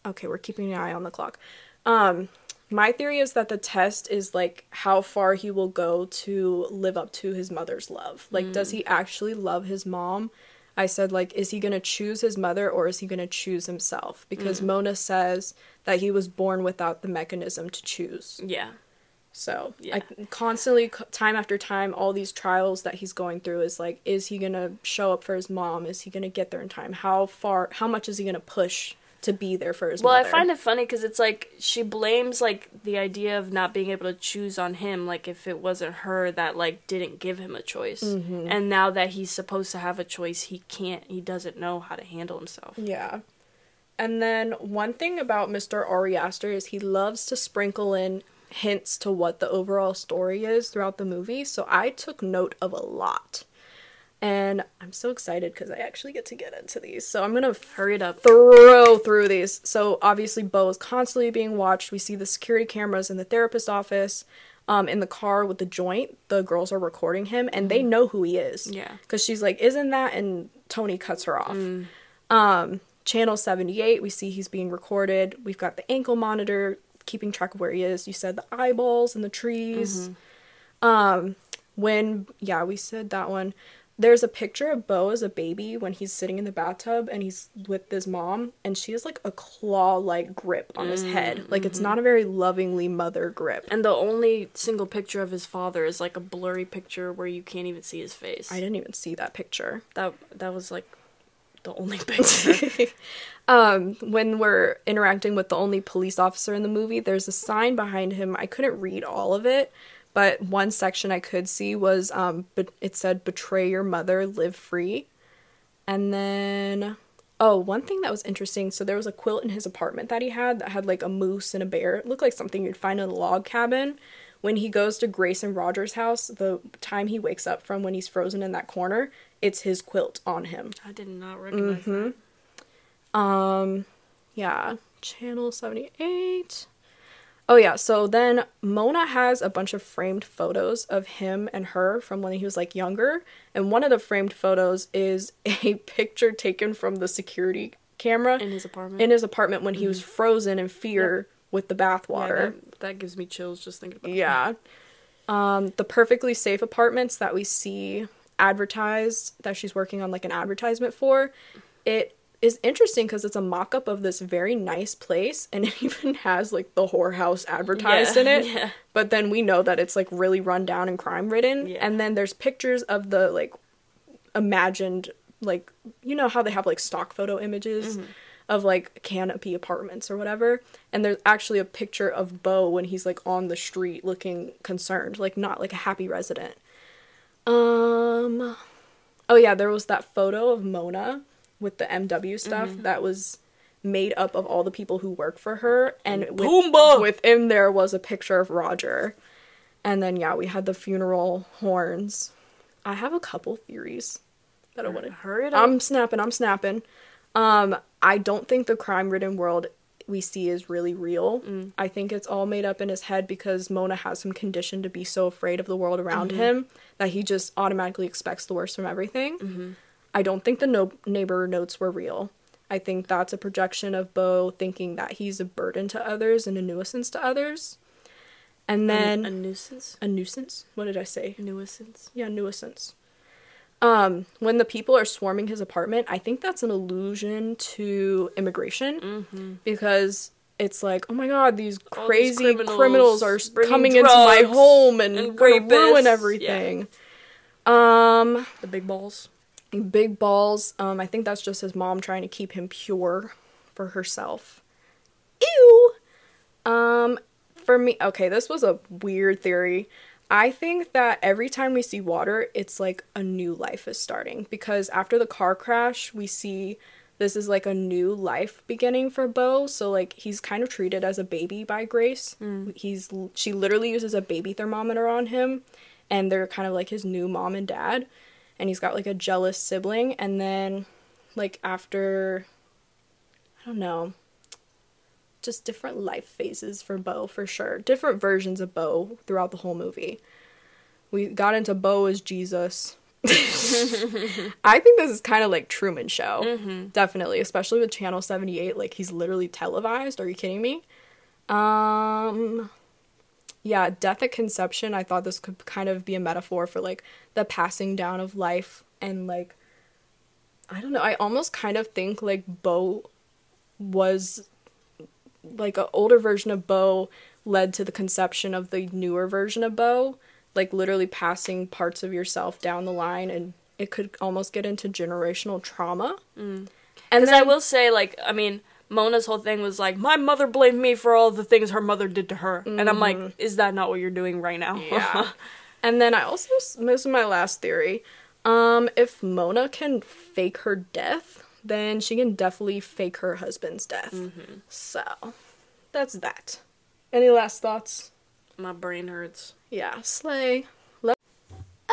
Okay, we're keeping an eye on the clock. Um, my theory is that the test is like how far he will go to live up to his mother's love. Like, does he actually love his mom? I said, like, is he gonna choose his mother or is he gonna choose himself? Because Mona says that he was born without the mechanism to choose. Yeah. So Yeah. I constantly, time after time, all these trials that he's going through is like, is he gonna show up for his mom? Is he gonna get there in time? How far? How much is he gonna push to be there for his mom? Well, mother? I find it funny because it's like she blames like the idea of not being able to choose on him, like if it wasn't her that like didn't give him a choice, Mm-hmm. and now that he's supposed to have a choice, he can't. He doesn't know how to handle himself. Yeah. And then one thing about Mr. Ari Aster is he loves to sprinkle in hints to what the overall story is throughout the movie. So I took note of a lot. And I'm so excited because I actually get to get into these. So I'm to Hurry it up. throw through these. So obviously, Beau is constantly being watched. We see the security cameras in the therapist office. Um, in the car with the joint, the girls are recording him, and they know who he is. Yeah. because she's like, "Isn't that?" And Toni cuts her off. Um, channel seventy eight, we see he's being recorded. We've got the ankle monitor keeping track of where he is. You said the eyeballs and the trees. Um, when yeah, we said that one. There's a picture of Beau as a baby when he's sitting in the bathtub and he's with his mom, and she has like a claw like grip on his head. Like it's not a very lovingly mother grip. And the only single picture of his father is like a blurry picture where you can't even see his face. I didn't even see that picture. that that was like the only picture. um, when we're interacting with the only police officer in the movie, there's a sign behind him. I couldn't read all of it, but one section I could see was um, it said "Betray your mother, live free," and then oh, one thing that was interesting. So there was a quilt in his apartment that he had that had like a moose and a bear. It looked like something you'd find in a log cabin. When he goes to Grace and Roger's house, the time he wakes up from when he's frozen in that corner, it's his quilt on him. I did not recognize that. Um, yeah, channel 78. Oh, yeah, so then Mona has a bunch of framed photos of him and her from when he was like younger. And one of the framed photos is a picture taken from the security camera In his apartment. in his apartment when he was frozen in fear with the Yeah, bathwater. that, that gives me chills just thinking about. it. Yeah. Um, the perfectly safe apartments that we see advertised that she's working on like an advertisement for, it is interesting because it's a mock up of this very nice place and it even has like the whorehouse advertised Yeah, in it. yeah. But then we know that it's like really run down and crime ridden. Yeah. And then there's pictures of the like imagined like you know how they have like stock photo images Mm-hmm. Of like canopy apartments or whatever and there's actually a picture of Beau when he's like on the street looking concerned like not like a happy resident um oh yeah there was that photo of Mona with the MW stuff Mm-hmm. that was made up of all the people who work for her and with, within there was a picture of Roger and then yeah we had the funeral horns I have a couple theories that I want to Hurry it up. I'm snapping. I'm snapping. Um, I don't think the crime-ridden world we see is really real. Mm. I think it's all made up in his head because Mona has him conditioned to be so afraid of the world around Mm-hmm. him that he just automatically expects the worst from everything. Mm-hmm. I don't think the no- neighbor notes were real. I think that's a projection of Beau thinking that he's a burden to others and a nuisance to others. And then a, a nuisance. a nuisance. What did I say? A nuisance. Yeah, nuisance. Um, when the people are swarming his apartment, I think that's an allusion to immigration Mm-hmm. because it's like, oh my god, these All these crazy criminals criminals, are coming into my home and, and gonna rapists, ruin yeah. everything. Um, The big balls. big balls. Um, I think that's just his mom trying to keep him pure for herself. Ew. Um, for me, okay, this was a weird theory, I think that every time we see water, it's like a new life is starting because after the car crash, we see this is like a new life beginning for Beau. So like he's kind of treated as a baby by Grace. Mm. He's she literally uses a baby thermometer on him and they're kind of like his new mom and dad and he's got like a jealous sibling and then like after I don't know just different life phases for Beau for sure. Different versions of Beau throughout the whole movie. We got into Beau as Jesus. I think this is kind of like Truman Show. Definitely, especially with Channel 78 like he's literally televised. Are you kidding me? Um yeah, death at conception. I thought this could kind of be a metaphor for like the passing down of life and like I don't know. I almost kind of think like Beau was like an older version of Beau led to the conception of the newer version of Beau, like literally passing parts of yourself down the line, and it could almost get into generational trauma. And then I will say, like, I mean, Mona's whole thing was like, my mother blamed me for all the things her mother did to her, and I'm like, is that not what you're doing right now? yeah. and then I also this is my last theory. Um, if Mona can fake her death, then she can definitely fake her husband's death. Mm-hmm. So that's that. Any last thoughts? my brain hurts. Yeah, slay. Let-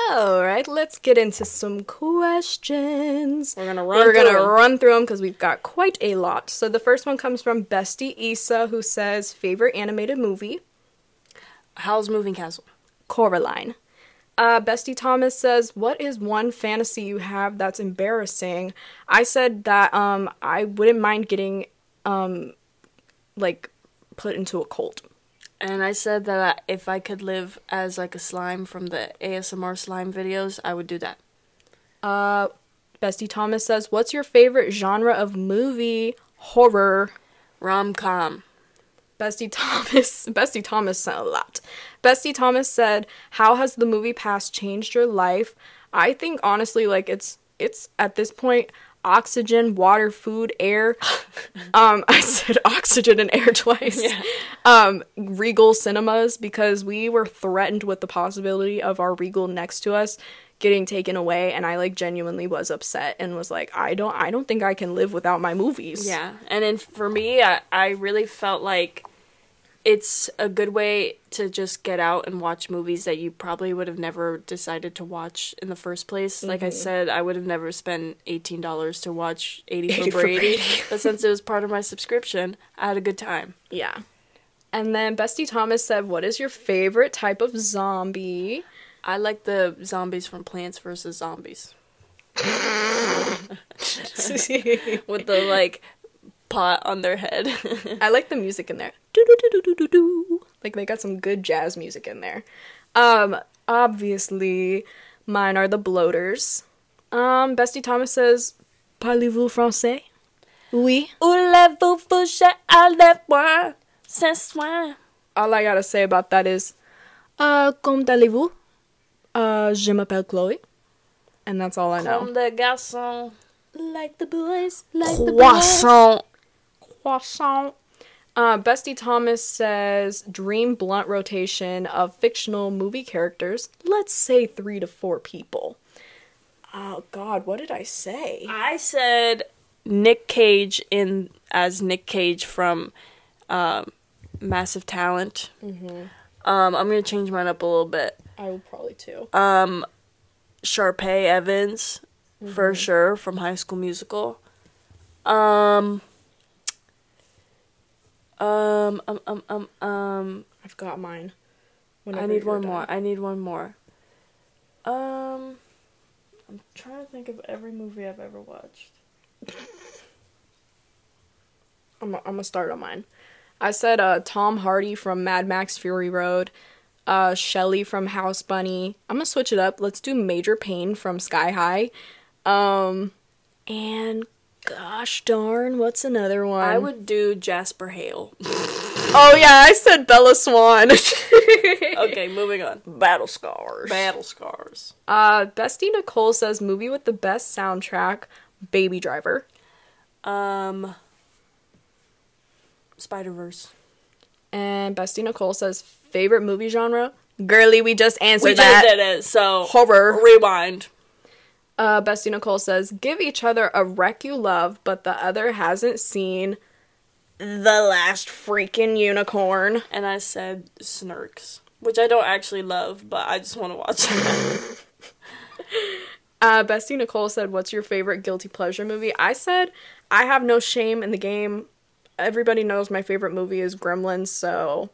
All right, let's get into some questions. We're gonna run. We're gonna run through them because we've got quite a lot. So the first one comes from Bestie Issa, who says favorite animated movie. Howl's Moving Castle. Coraline. Uh, Bestie Thomas says, "What is one fantasy you have that's embarrassing?" I said that um I wouldn't mind getting um like put into a cult. And I said that if I could live as like a slime from the ASMR slime videos, I would do that. Uh, Bestie Thomas says, "What's your favorite genre of movie? Horror." Rom com. Bestie Thomas, Bestie Thomas said a lot. Bestie Thomas said, "How has the MoviePass changed your life?" I think honestly, like it's it's at this point oxygen, water, food, air. um, I said oxygen and air twice. Yeah. Um, Regal Cinemas because we were threatened with the possibility of our Regal next to us getting taken away and I like genuinely was upset and was like I don't I don't think I can live without my movies. Yeah, and then for me, I, I really felt like it's a good way to just get out and watch movies that you probably would have never decided to watch in the first place. Like I mm-hmm. said, I would have never spent eighteen dollars to watch Eighty for 80 for Brady, Brady. but since it was part of my subscription, I had a good time. Yeah. And then Bestie Thomas said, "What is your favorite type of zombie?" I like the zombies from Plants vs Zombies with the like pot on their head. I like the music in there. Like they got some good jazz music in there. Um, obviously, mine are the bloaters. Um, Bestie Thomas says, "Parlez-vous français?" Oui. Voulez-vous coucher avec moi ce soir? All I gotta say about that is, uh, comment allez-vous? Uh, je m'appelle Chloe. And that's all I know. Comme des garçons. Like the boys, like the boys. Croissant. Uh, Bestie Thomas says dream blunt rotation of fictional movie characters. Let's say three to four people. Oh God, what did I say? I said Nick Cage in as Nick Cage from um, Massive Talent. Um, I'm gonna change mine up a little bit. I would probably too. Um, Sharpay Evans for sure from High School Musical. Um. Um, um, um, um, um, I've got mine. I need one more. I need one more. Um, I'm trying to think of every movie I've ever watched. I'm, I'm gonna start on mine. I said uh, Tom Hardy from Mad Max Fury Road, uh, Shelly from House Bunny. I'm gonna switch it up. Let's do Major Payne from Sky High. Um, and gosh darn, what's another one? I would do Jasper Hale. Oh yeah, I said Bella Swan. okay, moving on. Battle scars. Battle Scars. Uh, Bestie Nicole says movie with the best soundtrack, Baby Driver. Um, Spider Verse. And Bestie Nicole says favorite movie genre, Girly, we just answered We that. just did it. So Horror. rewind. Uh, Bestie Nicole says, "Give each other a wreck you love, but the other hasn't seen the last freaking unicorn." And I said Snurks, which I don't actually love, but I just want to watch it. Uh, Bestie Nicole said, "What's your favorite guilty pleasure movie?" I said, "I have no shame in the game. Everybody knows my favorite movie is Gremlins, so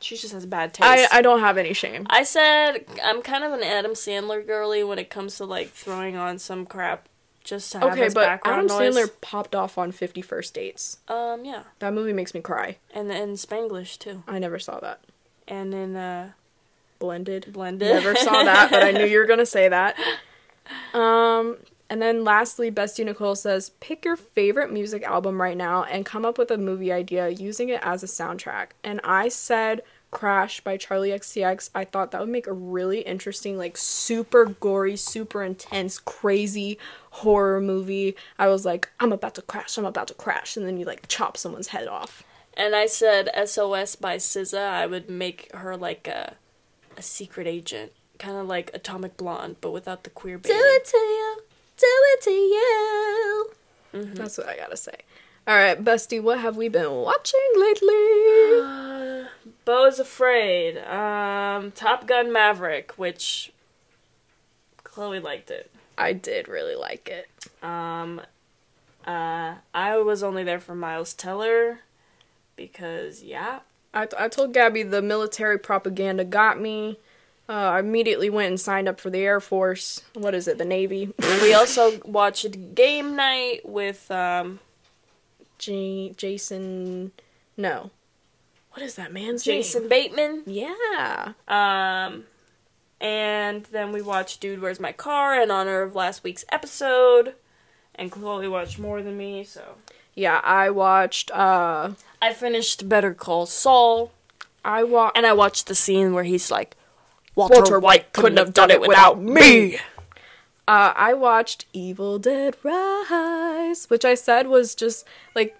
she just has bad taste. I I don't have any shame." I said I'm kind of an Adam Sandler girly when it comes to like throwing on some crap just to have Okay, his but background Adam noise. Sandler popped off on Fifty First Dates. Um, yeah, That movie makes me cry. and in Spanglish too, I never saw that. and in uh, Blended. Blended. Never saw that, but I knew you were gonna say that. Um, and then lastly, Bestie Nicole says, pick your favorite music album right now and come up with a movie idea using it as a soundtrack. And I said Crash by Charli XCX. I thought that would make a really interesting, like super gory, super intense, crazy horror movie. I was like, I'm about to crash, I'm about to crash, and then you like chop someone's head off. and I said SOS by SZA. I would make her like a a secret agent, kind of like Atomic Blonde, but without the queer baiting. to you. Do it to you. That's what I gotta say. All right, Bestie, what have we been watching lately? Uh, Beau is afraid. Um, Top Gun Maverick, which Chloe liked it. I did really like it. Um, uh, I was only there for Miles Teller because yeah, I, I told Gabby the military propaganda got me. Uh, I immediately went and signed up for the Air Force. What is it, the Navy? we also watched Game Night with um J- Jason. No. What is that man's name? Jason Bateman. Yeah. Um, and then we watched Dude, Where's My Car in honor of last week's episode. And Chloe watched more than me, so Yeah, I watched. Uh, I finished Better Call Saul, I watched. and I watched the scene where he's like, Walter, Walter White couldn't have done it without me. Uh, I watched Evil Dead Rise, which I said was just like,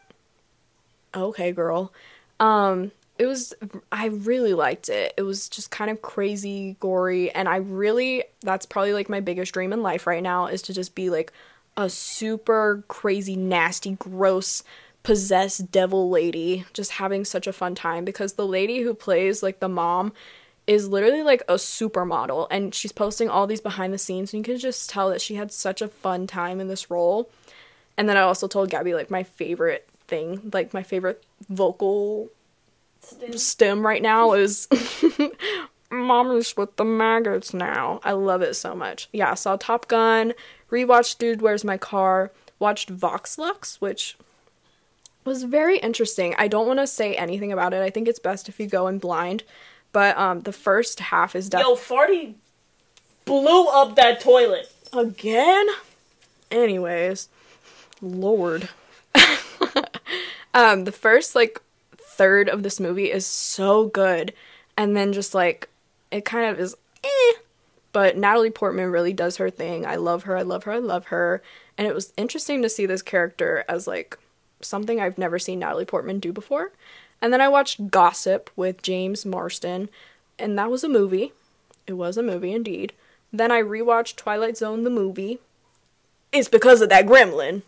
okay, girl. Um, it was, I really liked it. It was just kind of crazy, gory, and I really, that's probably like my biggest dream in life right now is to just be like a super crazy, nasty, gross, possessed devil lady, just having such a fun time because the lady who plays like the mom is literally like a supermodel and she's posting all these behind the scenes and you can just tell that she had such a fun time in this role. And then I also told Gabby like my favorite thing, like my favorite vocal stem right now is Mommy's with the maggots now. I love it so much. Yeah, I saw Top Gun, rewatched Dude Where's My Car, watched Vox Lux, which was very interesting. I don't want to say anything about it. I think it's best if you go in blind. But um the first half is done. Yo, Farty blew up that toilet. again. Anyways, lord. um the first like third of this movie is so good and then just like it kind of is eh. But Natalie Portman really does her thing. I love her. I love her. I love her. And it was interesting to see this character as like something I've never seen Natalie Portman do before. And then I watched Gossip with James Marsden, and that was a movie. It was a movie indeed. Then I rewatched Twilight Zone the movie. It's because of that gremlin.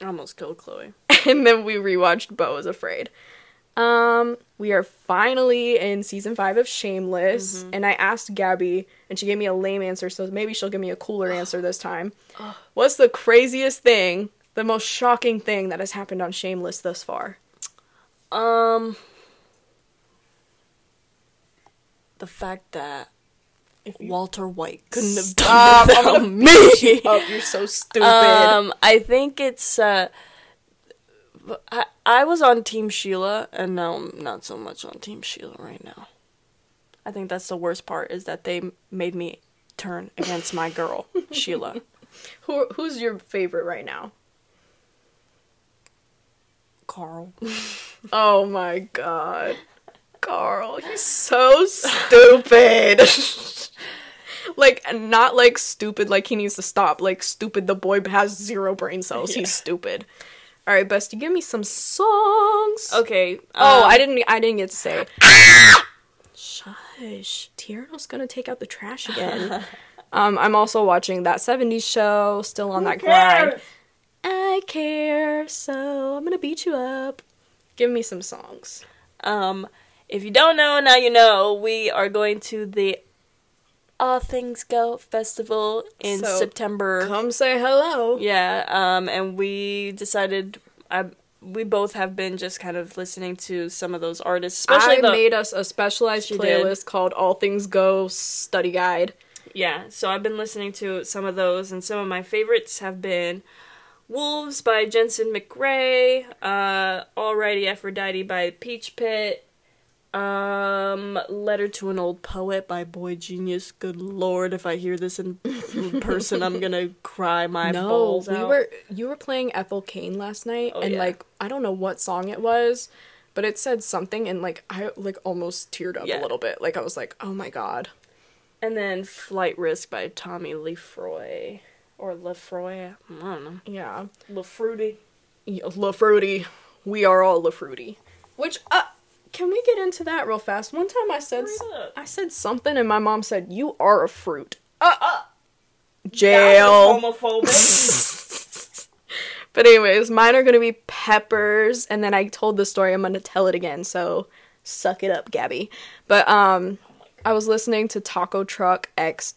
I almost killed Chloe. and then we rewatched Beau is Afraid. Um, we are finally in season five of Shameless, and I asked Gabby, and she gave me a lame answer, so maybe she'll give me a cooler answer this time. What's the craziest thing, the most shocking thing that has happened on Shameless thus far? Um, the fact that If you Walter White couldn't have Stop, done I'm without me. oh, you're so stupid. Um, I think it's uh, I I was on Team Sheila, and now I'm not so much on Team Sheila right now. I think that's the worst part is that they made me turn against my girl Sheila. Who, who's your favorite right now? Carl. Oh my god. Carl, he's so stupid. like not like stupid like he needs to stop. Like stupid the boy has zero brain cells. Yeah. He's stupid. All right, Bestie, give me some songs. Okay. Oh, um, I didn't I didn't get to say. Shut Hush. Tierno's gonna take out the trash again. um, I'm also watching that 70s show, still on that grind. I care, so I'm gonna beat you up. Give me some songs. Um, if you don't know, now you know. We are going to the All Things Go festival in So, September. Come say hello. Yeah, um, and we decided I we both have been just kind of listening to some of those artists, especially I the made us a specialized She did. playlist called All Things Go Study Guide. yeah. So I've been listening to some of those, and some of my favorites have been Wolves by Jensen McRae, uh, Alrighty Aphrodite by Peach Pit. Um, Letter to an Old Poet by boygenius. Good lord, if I hear this in person, I'm gonna cry my no, balls we out. were you were playing Ethel Cain last night, Oh, and yeah. like I don't know what song it was, but it said something, and like I like almost teared up Yeah. a little bit. Like I was like, oh my god. And then Flight Risk by Tommy Lefroy. Or Lefroy. I don't know. Yeah, Lefruity. Yeah. We are all La Fruity. Which uh, can we get into that real fast? One time I said s- Hurry up. I said something, and my mom said, "You are a fruit." Uh, Uh, jail. homophobic. But anyways, mine are gonna be peppers, and then I told the story. I'm gonna tell it again, so suck it up, Gabby. But um, I was listening to Taco Truck X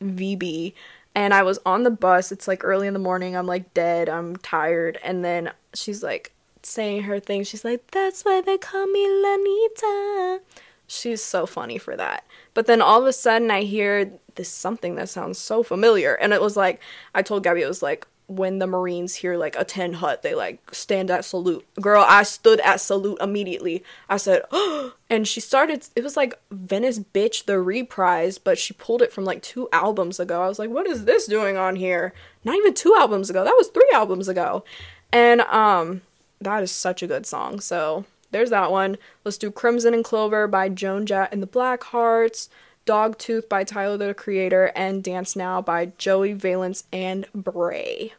VB, and I was on the bus. It's like early in the morning. I'm like dead. I'm tired, and then she's like saying her thing. She's like, "That's why they call me Lanita." She's so funny for that. But then all of a sudden, I hear this something that sounds so familiar, and it was like I told Gabby it was like when the Marines hear like a tin hut, they like stand at salute. Girl, I stood at salute immediately. I said, oh, and she started. It was like Venice Bitch the reprise, but she pulled it from like two albums ago. I was like, what is this doing on here? Not even two albums ago. That was three albums ago, and um, that is such a good song. So there's that one. Let's do Crimson and Clover by Joan Jett and the Blackhearts. Dogtooth by Tyler the Creator and Dance Now by Joey Valence and Brae.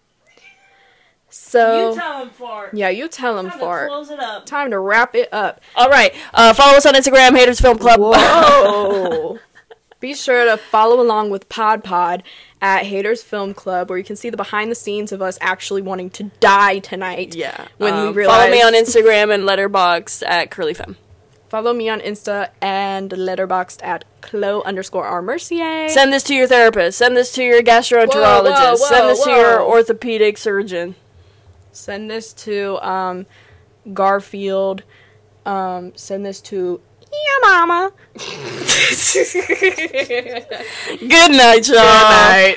So you tell him for. yeah, you tell him Time to for close it up. Time to wrap it up. All right. Uh, follow us on Instagram, Haters Film Club. Whoa! Be sure to follow along with Pod Pod at Haters Film Club, where you can see the behind the scenes of us actually wanting to die tonight. Yeah. When Um, we realize Follow me on Instagram and Letterboxd at CurlyFemme. Follow me on Insta and Letterboxd at Chloe underscore R Mercier. Send this to your therapist. Send this to your gastroenterologist. Whoa, whoa, Send this whoa, to your orthopedic surgeon. Send this to um, Garfield. Um, send this to your mama. Good night, y'all. Good night.